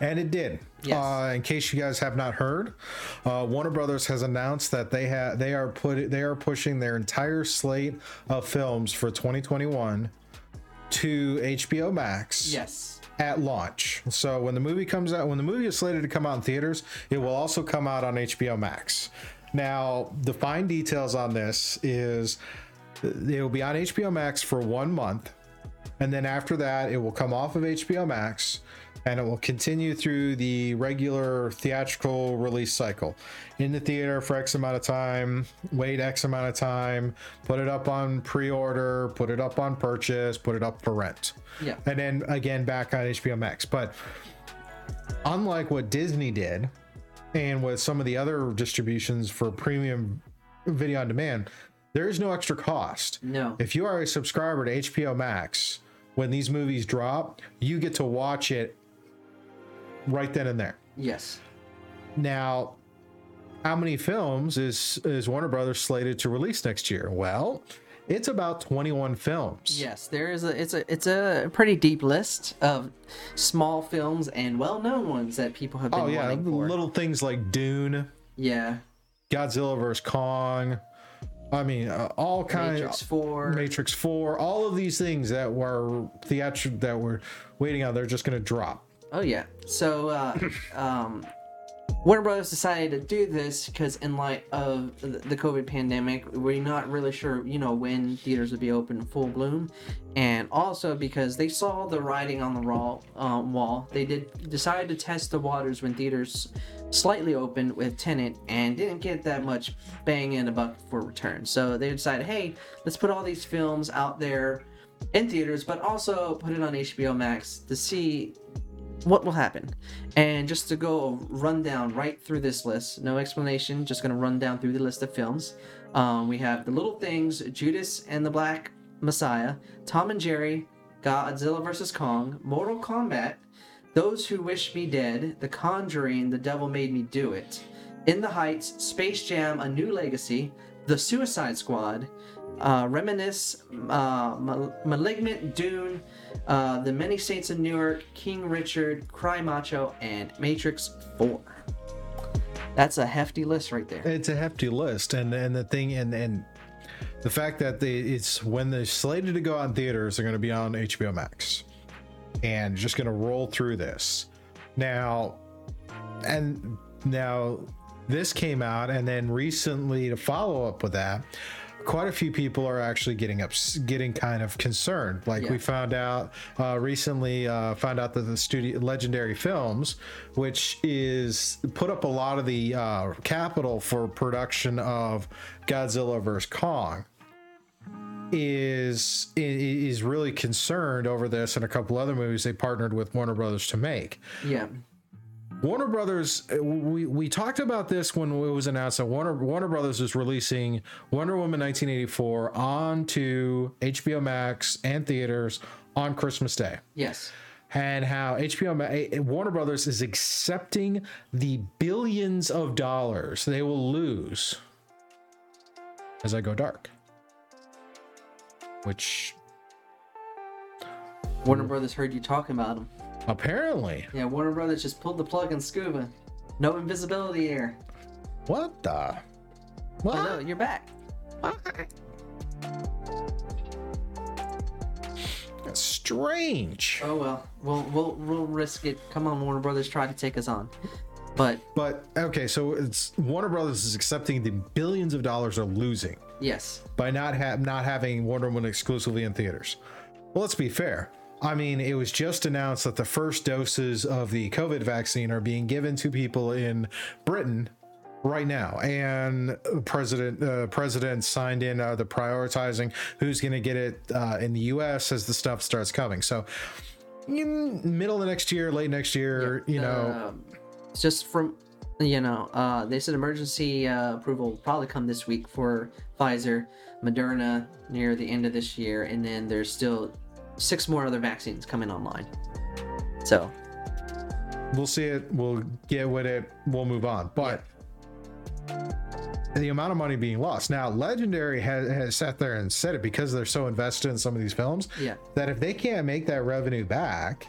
[SPEAKER 1] And it did.
[SPEAKER 2] Yes.
[SPEAKER 1] Uh, in case you guys have not heard, uh, Warner Brothers has announced that they have they are put they are pushing their entire slate of films for 2021 to HBO Max.
[SPEAKER 2] Yes.
[SPEAKER 1] at launch. So when the movie comes out, when the movie is slated to come out in theaters, it will also come out on HBO Max. Now, the fine details on this is it will be on HBO Max for one month, and then after that, it will come off of HBO Max and it will continue through the regular theatrical release cycle in the theater for X amount of time, wait X amount of time, put it up on pre order, put it up on purchase, put it up for rent
[SPEAKER 2] Yeah.
[SPEAKER 1] and then again back on HBO Max. But unlike what Disney did, and with some of the other distributions for premium video on demand, there is no extra cost.
[SPEAKER 2] No.
[SPEAKER 1] If you are a subscriber to HBO Max, when these movies drop, you get to watch it right then and there.
[SPEAKER 2] Yes.
[SPEAKER 1] Now, how many films is is Warner Brothers slated to release next year? Well, it's about 21 films.
[SPEAKER 2] Yes, there is a it's a it's a pretty deep list of small films and well-known ones that people have been
[SPEAKER 1] Oh yeah,
[SPEAKER 2] wanting for.
[SPEAKER 1] little things like Dune,
[SPEAKER 2] yeah,
[SPEAKER 1] Godzilla vs Kong. I mean, uh, all kinds.
[SPEAKER 2] Matrix Four.
[SPEAKER 1] Matrix Four. All of these things that were theatrical that were waiting out, they're just going to drop.
[SPEAKER 2] Oh yeah. So uh, um, Warner Brothers decided to do this because in light of the COVID pandemic, we're not really sure, you know, when theaters would be open in full bloom, and also because they saw the writing on the raw um, wall, they did decide to test the waters when theaters slightly opened with Tenet and didn't get that much bang in a buck for return. So they decided, hey, let's put all these films out there in theaters, but also put it on HBO Max to see what will happen. And just to go run down right through this list, no explanation, just going to run down through the list of films. Um, we have The Little Things, Judas and the Black Messiah, Tom and Jerry, Godzilla vs. Kong, Mortal Kombat, Those Who Wish Me Dead, The Conjuring, The Devil Made Me Do It, In the Heights, Space Jam, A New Legacy, The Suicide Squad, uh, Reminisce, uh, Mal- Malignant, Dune, uh, The Many Saints of Newark, King Richard, Cry Macho, and Matrix 4. That's a hefty list right there.
[SPEAKER 1] It's a hefty list, and and the thing, and and the fact that they it's when they're slated to go out in theaters, they're going to be on HBO Max, and just going to roll through this. Now, and now this came out, and then recently to follow up with that, quite a few people are actually getting up, getting kind of concerned. Like
[SPEAKER 2] Yeah.
[SPEAKER 1] we found out uh, recently, uh, found out that the studio Legendary Films, which is put up a lot of the uh, capital for production of Godzilla vs Kong, is is really concerned over this and a couple other movies they partnered with Warner Brothers to make.
[SPEAKER 2] Yeah.
[SPEAKER 1] Warner Brothers, uh, we, we talked about this when it was announced that Warner Warner Brothers is releasing Wonder Woman 1984 onto HBO Max and theaters on Christmas Day,
[SPEAKER 2] Yes.
[SPEAKER 1] and how HBO eh, Warner Brothers is accepting the billions of dollars they will lose as I go dark, which
[SPEAKER 2] Warner Brothers heard you talking about them.
[SPEAKER 1] Apparently,
[SPEAKER 2] Yeah, Warner Brothers just pulled the plug on Scuba. No invisibility here.
[SPEAKER 1] what the, what?
[SPEAKER 2] know, you're back.
[SPEAKER 1] That's strange.
[SPEAKER 2] Oh well, we'll we'll we'll risk it. Come on, Warner Brothers, try to take us on. But
[SPEAKER 1] But okay, so it's Warner Brothers is accepting the billions of dollars they're losing
[SPEAKER 2] Yes.
[SPEAKER 1] by not ha- not having Wonder Woman exclusively in theaters. Well, let's be fair. I mean, it was just announced that the first doses of the COVID vaccine are being given to people in Britain right now, and President uh, President signed in uh, the prioritizing who's going to get it uh, in the U.S. as the stuff starts coming. So, middle of next year, late next year, you know,
[SPEAKER 2] Um, just from you know uh, they said emergency uh, approval will probably come this week for pfizer moderna near the end of this year and then there's still six more other vaccines coming online. So
[SPEAKER 1] we'll see it. We'll get with it. We'll move on. But the amount of money being lost. Now legendary has, has sat there and said it because they're so invested in some of these films
[SPEAKER 2] yeah.
[SPEAKER 1] that if they can't make that revenue back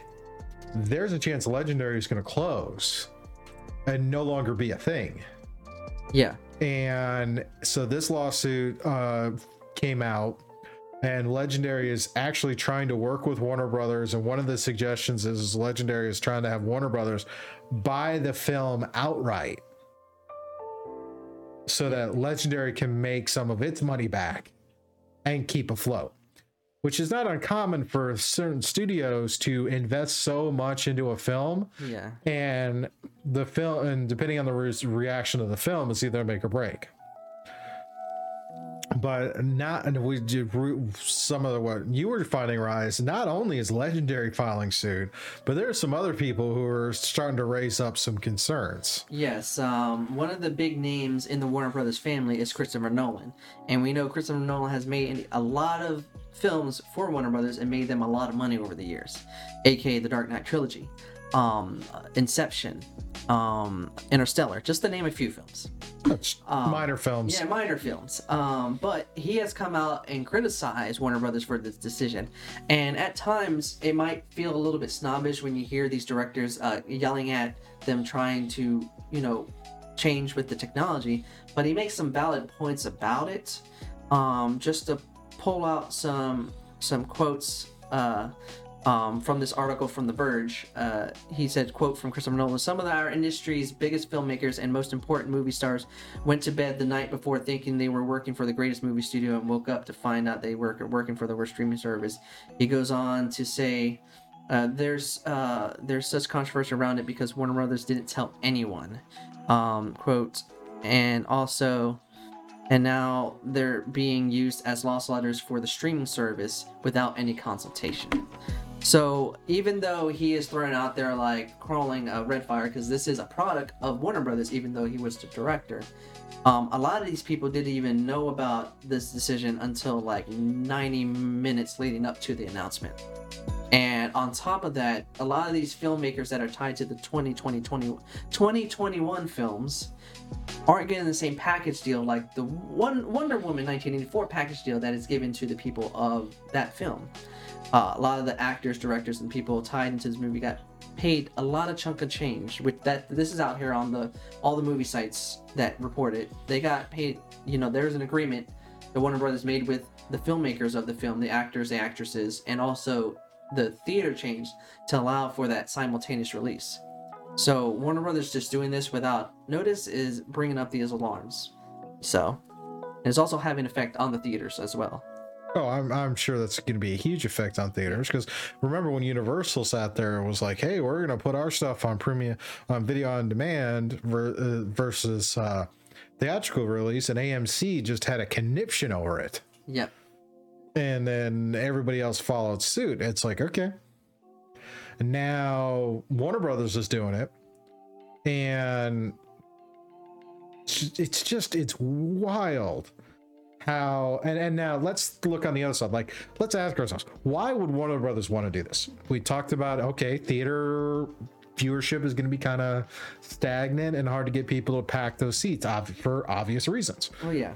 [SPEAKER 1] there's a chance legendary is going to close and no longer be a thing.
[SPEAKER 2] Yeah.
[SPEAKER 1] And so this lawsuit uh, came out and legendary is actually trying to work with warner brothers and one of the suggestions is legendary is trying to have warner brothers buy the film outright so that legendary can make some of its money back and keep afloat which is not uncommon for certain studios to invest so much into a film.
[SPEAKER 2] Yeah.
[SPEAKER 1] And the film and depending on the re- reaction of the film it's either make or break but not and we did some of the what you were finding rise not only is legendary filing suit but there are some other people who are starting to raise up some concerns.
[SPEAKER 2] Yes, um, one of the big names in the Warner Brothers family is Christopher Nolan, and we know Christopher Nolan has made a lot of films for Warner Brothers and made them a lot of money over the years, aka the Dark Knight trilogy, um, Inception, um, Interstellar, just to name a few films.
[SPEAKER 1] That's minor films
[SPEAKER 2] Yeah, minor films. Um, but he has come out and criticized Warner Brothers for this decision. And at times, it might feel a little bit snobbish when you hear these directors uh, yelling at them trying to, you know, change with the technology. But he makes some valid points about it. Um, just to pull out some some quotes. Uh, um, from this article from The Verge, uh, he said, "quote from Christopher Nolan: Some of our industry's biggest filmmakers and most important movie stars went to bed the night before thinking they were working for the greatest movie studio and woke up to find out they were working for the worst streaming service." He goes on to say, uh, "There's uh, there's such controversy around it because Warner Brothers didn't tell anyone." Um, quote, and also. And now they're being used as loss leaders for the streaming service without any consultation. So even though he is thrown out there like crawling a red fire, because this is a product of Warner Brothers, even though he was the director, um, a lot of these people didn't even know about this decision until like 90 minutes leading up to the announcement. And on top of that, a lot of these filmmakers that are tied to the 2020, 2021 films aren't getting the same package deal like the one Wonder Woman 1984 package deal that is given to the people of that film. Uh, a lot of the actors, directors, and people tied into this movie got paid a lot of chunk of change. With that, this is out here on the all the movie sites that report it. They got paid. You know, there's an agreement that Warner Brothers made with the filmmakers of the film, the actors, the actresses, and also the theater change to allow for that simultaneous release. So Warner Brothers just doing this without notice is bringing up these alarms. So it's also having effect on the theaters as well.
[SPEAKER 1] Oh, I'm, I'm sure that's going to be a huge effect on theaters because remember when Universal sat there and was like, "Hey, we're going to put our stuff on premium on video on demand ver- uh, versus uh, theatrical release," and AMC just had a conniption over it,
[SPEAKER 2] Yep.
[SPEAKER 1] and then everybody else followed suit. It's like, okay, now Warner Brothers is doing it, and it's just it's wild how and and now let's look on the other side. Like let's ask ourselves why would warner brothers want to do this? We talked about okay theater viewership is going to be kind of stagnant and hard to get people to pack those seats for obvious reasons.
[SPEAKER 2] Oh yeah.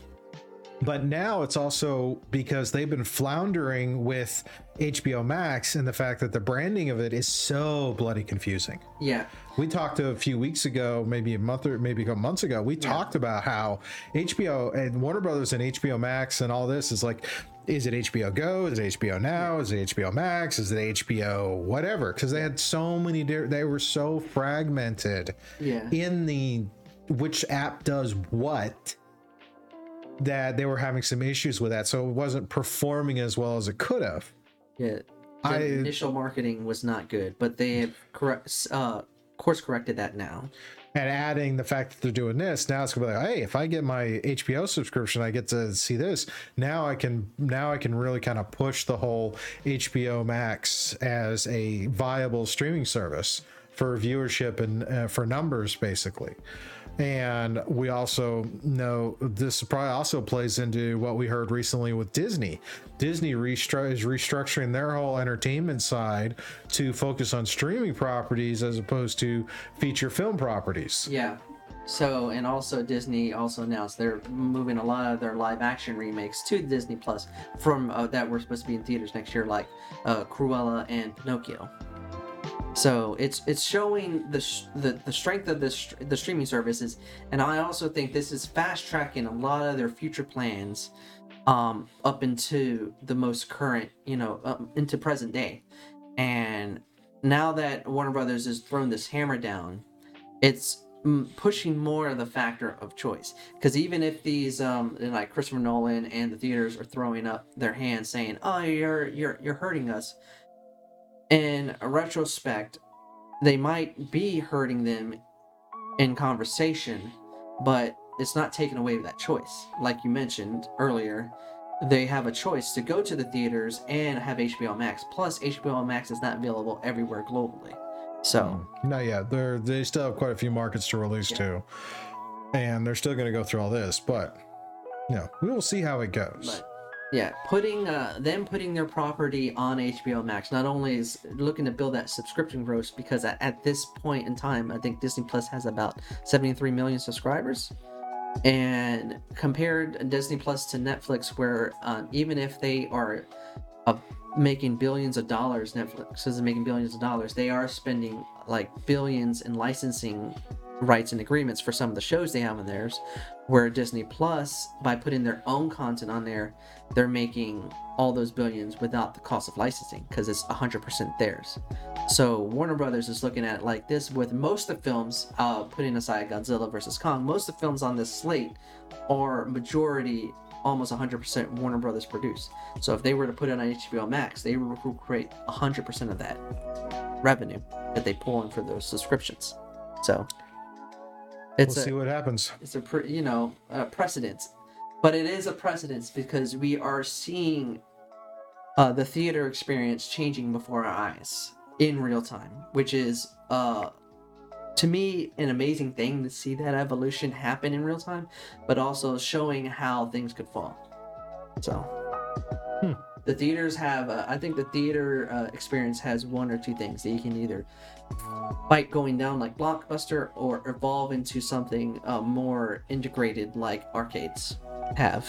[SPEAKER 1] But now it's also because they've been floundering with HBO Max and the fact that the branding of it is so bloody confusing.
[SPEAKER 2] Yeah.
[SPEAKER 1] We talked a few weeks ago, maybe a month or maybe a couple months ago. We talked about how HBO and Warner Brothers and HBO Max and all this is like, is it HBO Go? Is it HBO Now? Is it HBO Max? Is it HBO whatever? Because they had so many, they were so fragmented
[SPEAKER 2] Yeah.
[SPEAKER 1] in the which app does what that they were having some issues with that, so it wasn't performing as well as it could have.
[SPEAKER 2] Yeah. The
[SPEAKER 1] I-
[SPEAKER 2] initial marketing was not good, but they have correct, uh, course corrected that now.
[SPEAKER 1] And adding the fact that they're doing this, now it's gonna be like, hey, if I get my HBO subscription, I get to see this. Now I can now I can really kind of push the whole HBO Max as a viable streaming service for viewership and uh, for numbers, basically. And we also know this probably also plays into what we heard recently with Disney. Disney restru- is restructuring their whole entertainment side to focus on streaming properties as opposed to feature film properties.
[SPEAKER 2] Yeah. So, and also Disney also announced they're moving a lot of their live action remakes to Disney Plus from uh, that were supposed to be in theaters next year, like uh, Cruella and Pinocchio. So it's it's showing the sh- the, the strength of the sh- the streaming services, and I also think this is fast tracking a lot of their future plans, um, up into the most current, you know, um, into present day, and now that Warner Brothers has thrown this hammer down, it's mm, pushing more of the factor of choice. Because even if these, um, like Christopher Nolan and the theaters are throwing up their hands saying, "Oh, you're you're you're hurting us," in retrospect, they might be hurting them in conversation, but it's not taken away that choice. Like you mentioned earlier, they have a choice to go to the theaters and have HBO Max. Plus, HBO Max is not available everywhere globally. So, hmm.
[SPEAKER 1] Not yet. They're they still have quite a few markets to release
[SPEAKER 2] Yeah.
[SPEAKER 1] to, and they're still going to go through all this. But you know, we will see how it goes.
[SPEAKER 2] but yeah, putting uh, them putting their property on HBO Max not only is looking to build that subscription growth because at, at this point in time, I think Disney Plus has about 73 million subscribers. And compared Disney Plus to Netflix, where um, even if they are uh, making billions of dollars, Netflix is making billions of dollars, they are spending like billions in licensing rights and agreements for some of the shows they have on theirs. Where Disney Plus, by putting their own content on there, they're making all those billions without the cost of licensing because it's 100% theirs. So Warner Brothers is looking at it like this with most of the films, uh, putting aside Godzilla versus Kong, most of the films on this slate are majority almost 100% Warner Brothers produced. So if they were to put it on HBO Max, they would create 100% of that revenue that they pull in for those subscriptions. So it's
[SPEAKER 1] we'll
[SPEAKER 2] a,
[SPEAKER 1] see what happens.
[SPEAKER 2] it's a pre, you know a precedence but it is a precedence because we are seeing uh, the theater experience changing before our eyes in real time which is uh, to me an amazing thing to see that evolution happen in real time but also showing how things could fall so
[SPEAKER 1] Hmm.
[SPEAKER 2] The theaters have uh, i think the theater uh, experience has one or two things that you can either fight going down like blockbuster or evolve into something uh, more integrated like arcades have.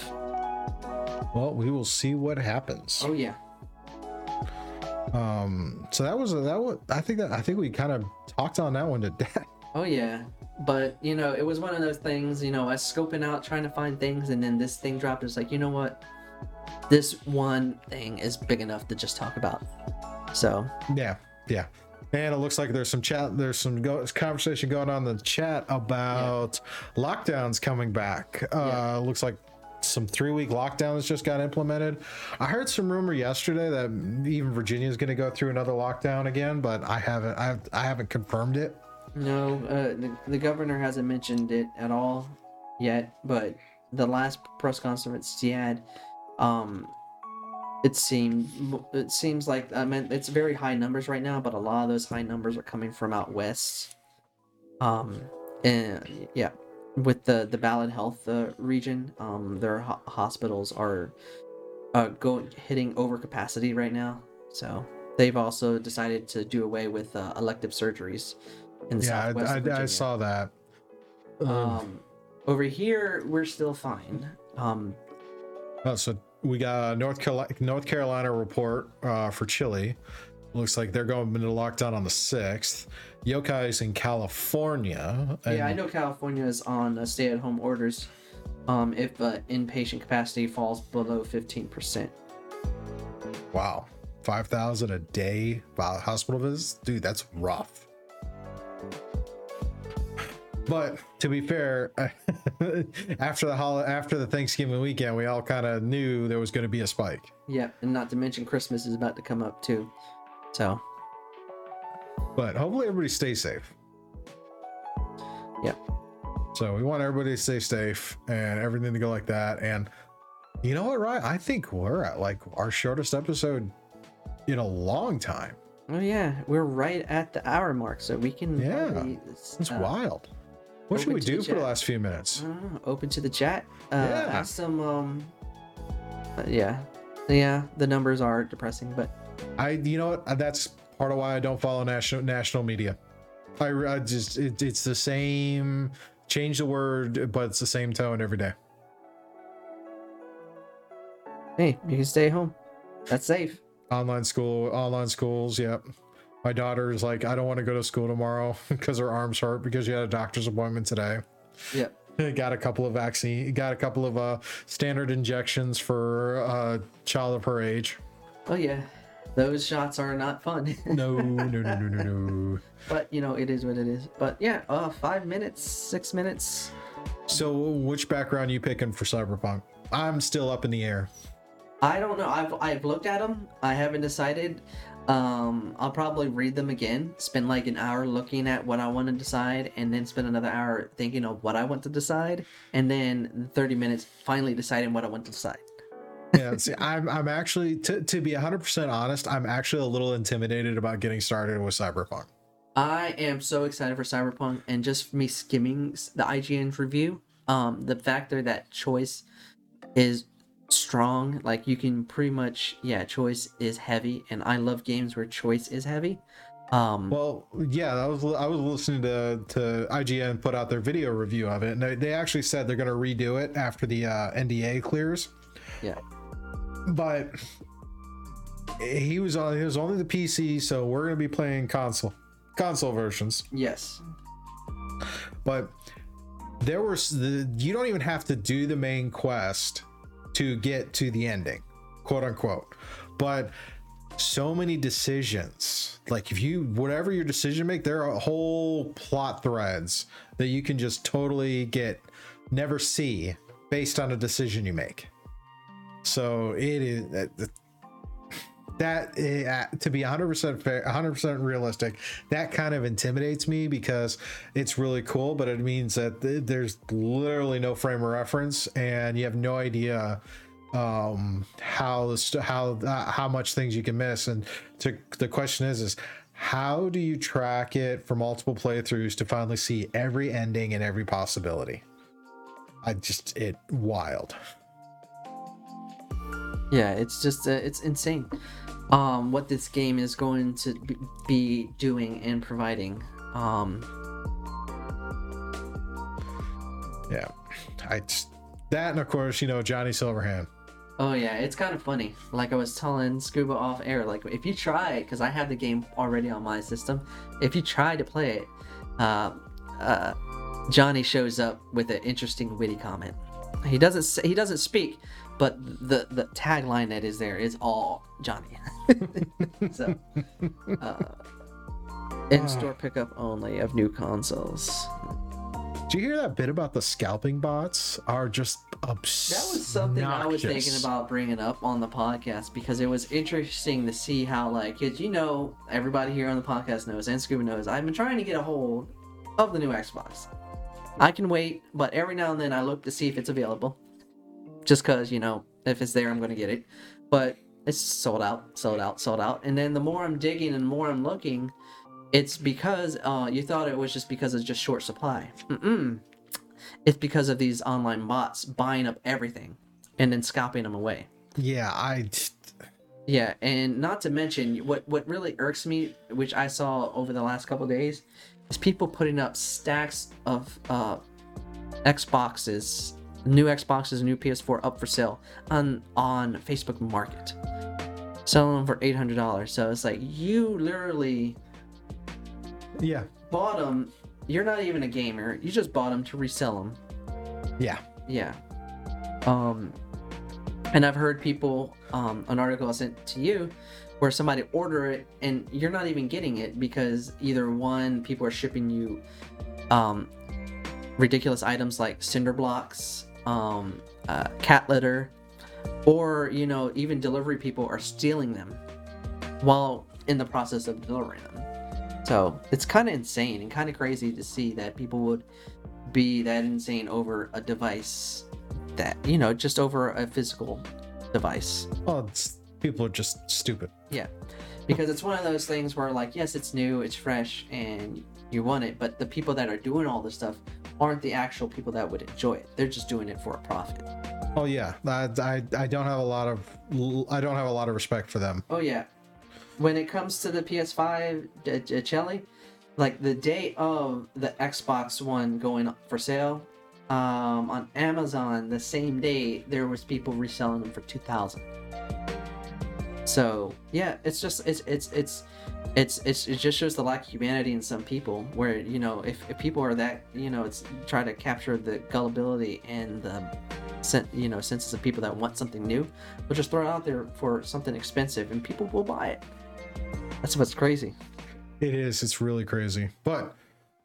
[SPEAKER 1] Well, we will see what happens.
[SPEAKER 2] oh yeah.
[SPEAKER 1] Um, so that was that was I think that I think we kind of talked on that one to death.
[SPEAKER 2] oh yeah. But you know it was one of those things you know us scoping out trying to find things and then this thing dropped. It's like you know what this one thing is big enough to just talk about so
[SPEAKER 1] Yeah, yeah. And it looks like there's some chat, there's some go- conversation going on in the chat about lockdowns coming back. Uh,
[SPEAKER 2] Yeah.
[SPEAKER 1] Looks like some three week lockdowns just got implemented. I heard some rumor yesterday that even Virginia is going to go through another lockdown again, but I haven't, I, I haven't confirmed it.
[SPEAKER 2] No, uh, the, the governor hasn't mentioned it at all yet, but the last press conference he had, um, it seemed it seems like I mean it's very high numbers right now, but a lot of those high numbers are coming from out west. Um, and yeah, with the the Ballad Health uh, region, um, their ho- hospitals are uh go hitting over capacity right now, so they've also decided to do away with uh, elective surgeries in the
[SPEAKER 1] Yeah,
[SPEAKER 2] southwest.
[SPEAKER 1] I, I, I saw that. Um,
[SPEAKER 2] Um, over here, we're still fine. Um,
[SPEAKER 1] Oh, so we got a North Carolina, North Carolina report uh, for Chile. Looks like they're going into lockdown on the sixth. Yokai's in California.
[SPEAKER 2] yeah, I know California is on uh, stay-at-home orders. Um, if uh, inpatient capacity falls below fifteen percent.
[SPEAKER 1] Wow, five thousand a day hospital visits, dude. That's rough. But to be fair, after the hol- after the Thanksgiving weekend, we all kind of knew there was going to be a spike.
[SPEAKER 2] Yeah, and not to mention Christmas is about to come up too. So,
[SPEAKER 1] But hopefully, everybody stays safe.
[SPEAKER 2] yeah.
[SPEAKER 1] So we want everybody to stay safe and everything to go like that. And you know what, right? I think we're at like our shortest episode in a long time.
[SPEAKER 2] Oh yeah, we're right at the hour mark, so we can.
[SPEAKER 1] Yeah,
[SPEAKER 2] probably,
[SPEAKER 1] It's
[SPEAKER 2] uh,
[SPEAKER 1] wild. What should we
[SPEAKER 2] to the
[SPEAKER 1] do for the last few minutes?
[SPEAKER 2] I don't know, open to the chat. Uh,
[SPEAKER 1] Yeah.
[SPEAKER 2] Ask some. Um. uh, yeah, yeah. The numbers are depressing, but
[SPEAKER 1] I, you know what? That's part of why I don't follow national national media. I, I just it, it's the same. Change the word, but it's the same tone every day.
[SPEAKER 2] hey, you can stay home. That's safe.
[SPEAKER 1] Online school, online schools. Yep. My daughter is like, I don't want to go to school tomorrow because her arms hurt because she had a doctor's appointment today.
[SPEAKER 2] Yep.
[SPEAKER 1] got a couple of vaccine, got a couple of uh, standard injections for a child of her age.
[SPEAKER 2] Oh yeah, those shots are not fun.
[SPEAKER 1] No, no, no, no, no, no.
[SPEAKER 2] but you know it is what it is. But yeah, uh, five minutes, six minutes.
[SPEAKER 1] So, which background you picking for Cyberpunk? I'm still up in the air.
[SPEAKER 2] I don't know. I've I've looked at them. I haven't decided. Um, I'll probably read them again. Spend like an hour looking at what I want to decide, and then spend another hour thinking of what I want to decide, and then thirty minutes finally deciding what I want to decide.
[SPEAKER 1] Yeah, see, I'm I'm actually to to be 100% honest, I'm actually a little intimidated about getting started with Cyberpunk.
[SPEAKER 2] I am so excited for Cyberpunk, and just for me skimming the IGN's review, um, the factor that choice is strong, like you can pretty much, yeah, choice is heavy, and I love games where choice is heavy. Um,
[SPEAKER 1] Well, yeah, I was I was listening to to IGN put out their video review of it, and they, they actually said they're going to redo it after the uh, NDA clears.
[SPEAKER 2] yeah,
[SPEAKER 1] But he was on he was only the PC, so we're going to be playing console console versions.
[SPEAKER 2] yes,
[SPEAKER 1] But there was the you don't even have to do the main quest to get to the ending, quote unquote. But so many decisions like if you whatever your decision make there are whole plot threads that you can just totally get never see based on a decision you make so it is that- eh, to be 100% fair 100% realistic that kind of intimidates me because it's really cool but it means that th- there's literally no frame of reference and you have no idea um how how uh, how much things you can miss and to the question is is how do you track it for multiple playthroughs to finally see every ending and every possibility i just it wild
[SPEAKER 2] yeah. It's just, uh, it's insane. Um, what this game is going to be- doing and providing. Um,
[SPEAKER 1] yeah i just that and of course you know johnny silverhand
[SPEAKER 2] Oh yeah, it's kind of funny. Like I was telling Scuba off air, like if you try because I have the game already on my system, if you try to play it, uh, uh, Johnny shows up with an interesting, witty comment. He doesn't he doesn't speak, but the the tagline that is there is all Johnny. so, uh, in-store pickup only of new consoles.
[SPEAKER 1] do you hear that bit about the scalping bots are just obs-
[SPEAKER 2] That was something I was thinking about bringing up on the podcast because it was interesting to see how, like, cause you know, everybody here on the podcast knows and Scuba knows, I've been trying to get a hold of the new Xbox. I can wait, but every now and then I look to see if it's available. Just because, you know, if it's there, I'm going to get it. But it's sold out, sold out, sold out. And then the more I'm digging and the more I'm looking, it's because uh, you thought it was just because it's just short supply. Mm-mm it's because of these online bots buying up everything and then scalping them away.
[SPEAKER 1] yeah i
[SPEAKER 2] Yeah, and not to mention what what really irks me, which I saw over the last couple days, is people putting up stacks of uh, Xboxes, new Xboxes, new PS4 up for sale on on Facebook Market, selling them for eight hundred dollars. So it's like you literally
[SPEAKER 1] yeah
[SPEAKER 2] bought them. You're not even a gamer. You just bought them to resell them.
[SPEAKER 1] yeah
[SPEAKER 2] Yeah. Um, and I've heard people, um, an article I sent to you, where somebody order it and you're not even getting it because either one, people are shipping you, um, ridiculous items like cinder blocks, um, uh, cat litter, or you know even delivery people are stealing them while in the process of delivering them. So it's kind of insane and kind of crazy to see that people would be that insane over a device that you know just over a physical device.
[SPEAKER 1] Well, people are just stupid.
[SPEAKER 2] Yeah, because it's one of those things where like yes, it's new, it's fresh, and you want it, but the people that are doing all this stuff aren't the actual people that would enjoy it. They're just doing it for a profit.
[SPEAKER 1] Oh yeah, I, I, I don't have a lot of I don't have a lot of respect for them.
[SPEAKER 2] Oh yeah, when it comes to the PS5, uh, uh, Chelly, like the day of the Xbox One going for sale, um, on Amazon the same day there was people reselling them for two thousand. So yeah, it's just it's it's it's it's it's it just shows the lack of humanity in some people. Where you know if, if people are that you know it's try to capture the gullibility and the sen- you know senses of people that want something new, they'll just throw it out there for something expensive and people will buy it. That's what's crazy.
[SPEAKER 1] It is. It's really crazy. But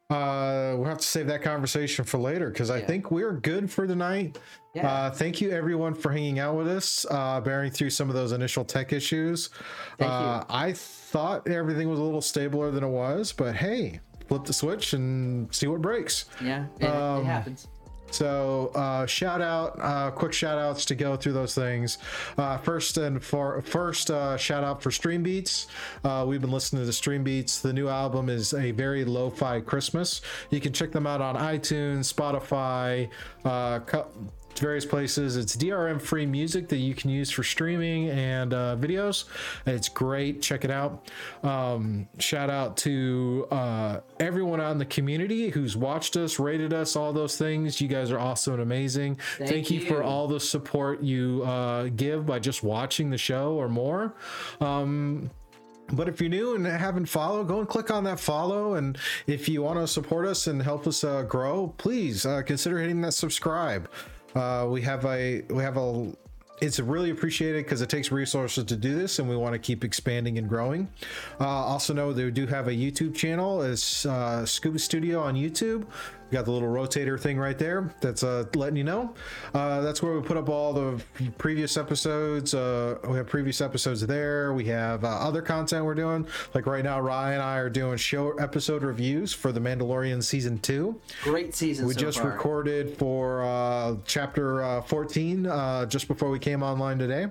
[SPEAKER 1] uh, we'll have to save that conversation for later because I
[SPEAKER 2] Yeah.
[SPEAKER 1] think we're good for tonight.
[SPEAKER 2] Yeah.
[SPEAKER 1] Uh, thank you everyone for hanging out with us, uh, bearing through some of those initial tech issues.
[SPEAKER 2] Thank
[SPEAKER 1] uh, I thought everything was a little stabler than it was, but hey, flip the switch and see what breaks.
[SPEAKER 2] Yeah, it, it
[SPEAKER 1] Um,
[SPEAKER 2] happens.
[SPEAKER 1] So uh, shout out, uh, quick shout outs to go through those things. Uh, first and for first uh, shout out for Stream Beats. Uh, we've been listening to Stream Beats. The new album is a very lo-fi Christmas. You can check them out on iTunes, Spotify, uh, various places. It's DRM free music that you can use for streaming and uh, videos. It's great. Check it out. Um, shout out to uh, everyone out in the community who's watched us, rated us, all those things. You guys are awesome and amazing. Thank, you. for all the support you uh, give by just watching the show or more. Um, but if you're new and haven't followed, go and click on that follow. And if you want to support us and help us uh, grow, please uh, consider hitting that subscribe. Uh, we have a we have a it's really appreciated because it takes resources to do this and we want to keep expanding and growing. Uh, also know they do have a youtube channel. It's uh, scuba studio on youtube got the little rotator thing right there that's uh, letting you know uh, that's where we put up all the previous episodes uh, we have previous episodes there we have uh, other content we're doing like right now ryan and i are doing show episode reviews for the mandalorian season 2
[SPEAKER 2] Great season.
[SPEAKER 1] we
[SPEAKER 2] so
[SPEAKER 1] just
[SPEAKER 2] far.
[SPEAKER 1] recorded for uh, chapter uh, 14 uh, just before we came online today.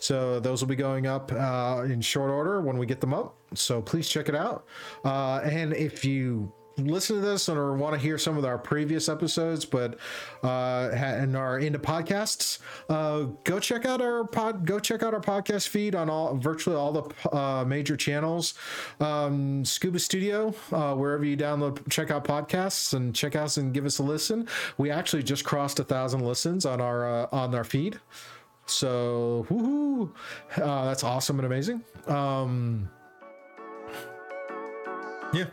[SPEAKER 1] So those will be going up uh, in short order when we get them up. So please check it out. Uh, and if you listen to this or want to hear some of our previous episodes, but uh, and are into podcasts, uh, go check out our pod. Go check out our podcast feed on all virtually all the uh, major channels. Um, Scuba Studio, uh, wherever you download, check out podcasts and check us and give us a listen. We actually just crossed a thousand listens on our uh, on our feed. So, woohoo! Uh, that's awesome and amazing. Um, yeah.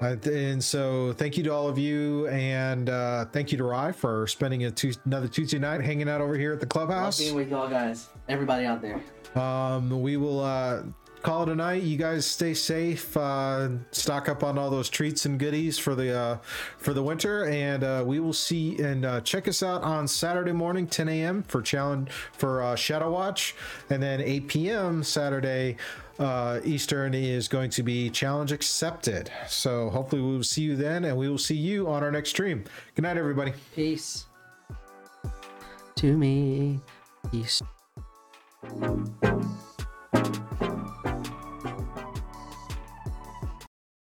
[SPEAKER 1] Uh, and so, thank you to all of you, and uh, thank you to Rye for spending a Tues another Tuesday night hanging out over here at the clubhouse.
[SPEAKER 2] Love being with y'all guys. Everybody out there.
[SPEAKER 1] Um, we will uh, call it a night. You guys stay safe. Uh, stock up on all those treats and goodies for the uh, for the winter, and uh, we will see and uh, check us out on Saturday morning, 10 a.m. for challenge for uh, Shadow Watch, and then 8 p.m. Saturday. Uh, Eastern is going to be challenge accepted. So hopefully we will see you then, and we will see you on our next stream. Good night, everybody.
[SPEAKER 2] Peace. To me. Peace.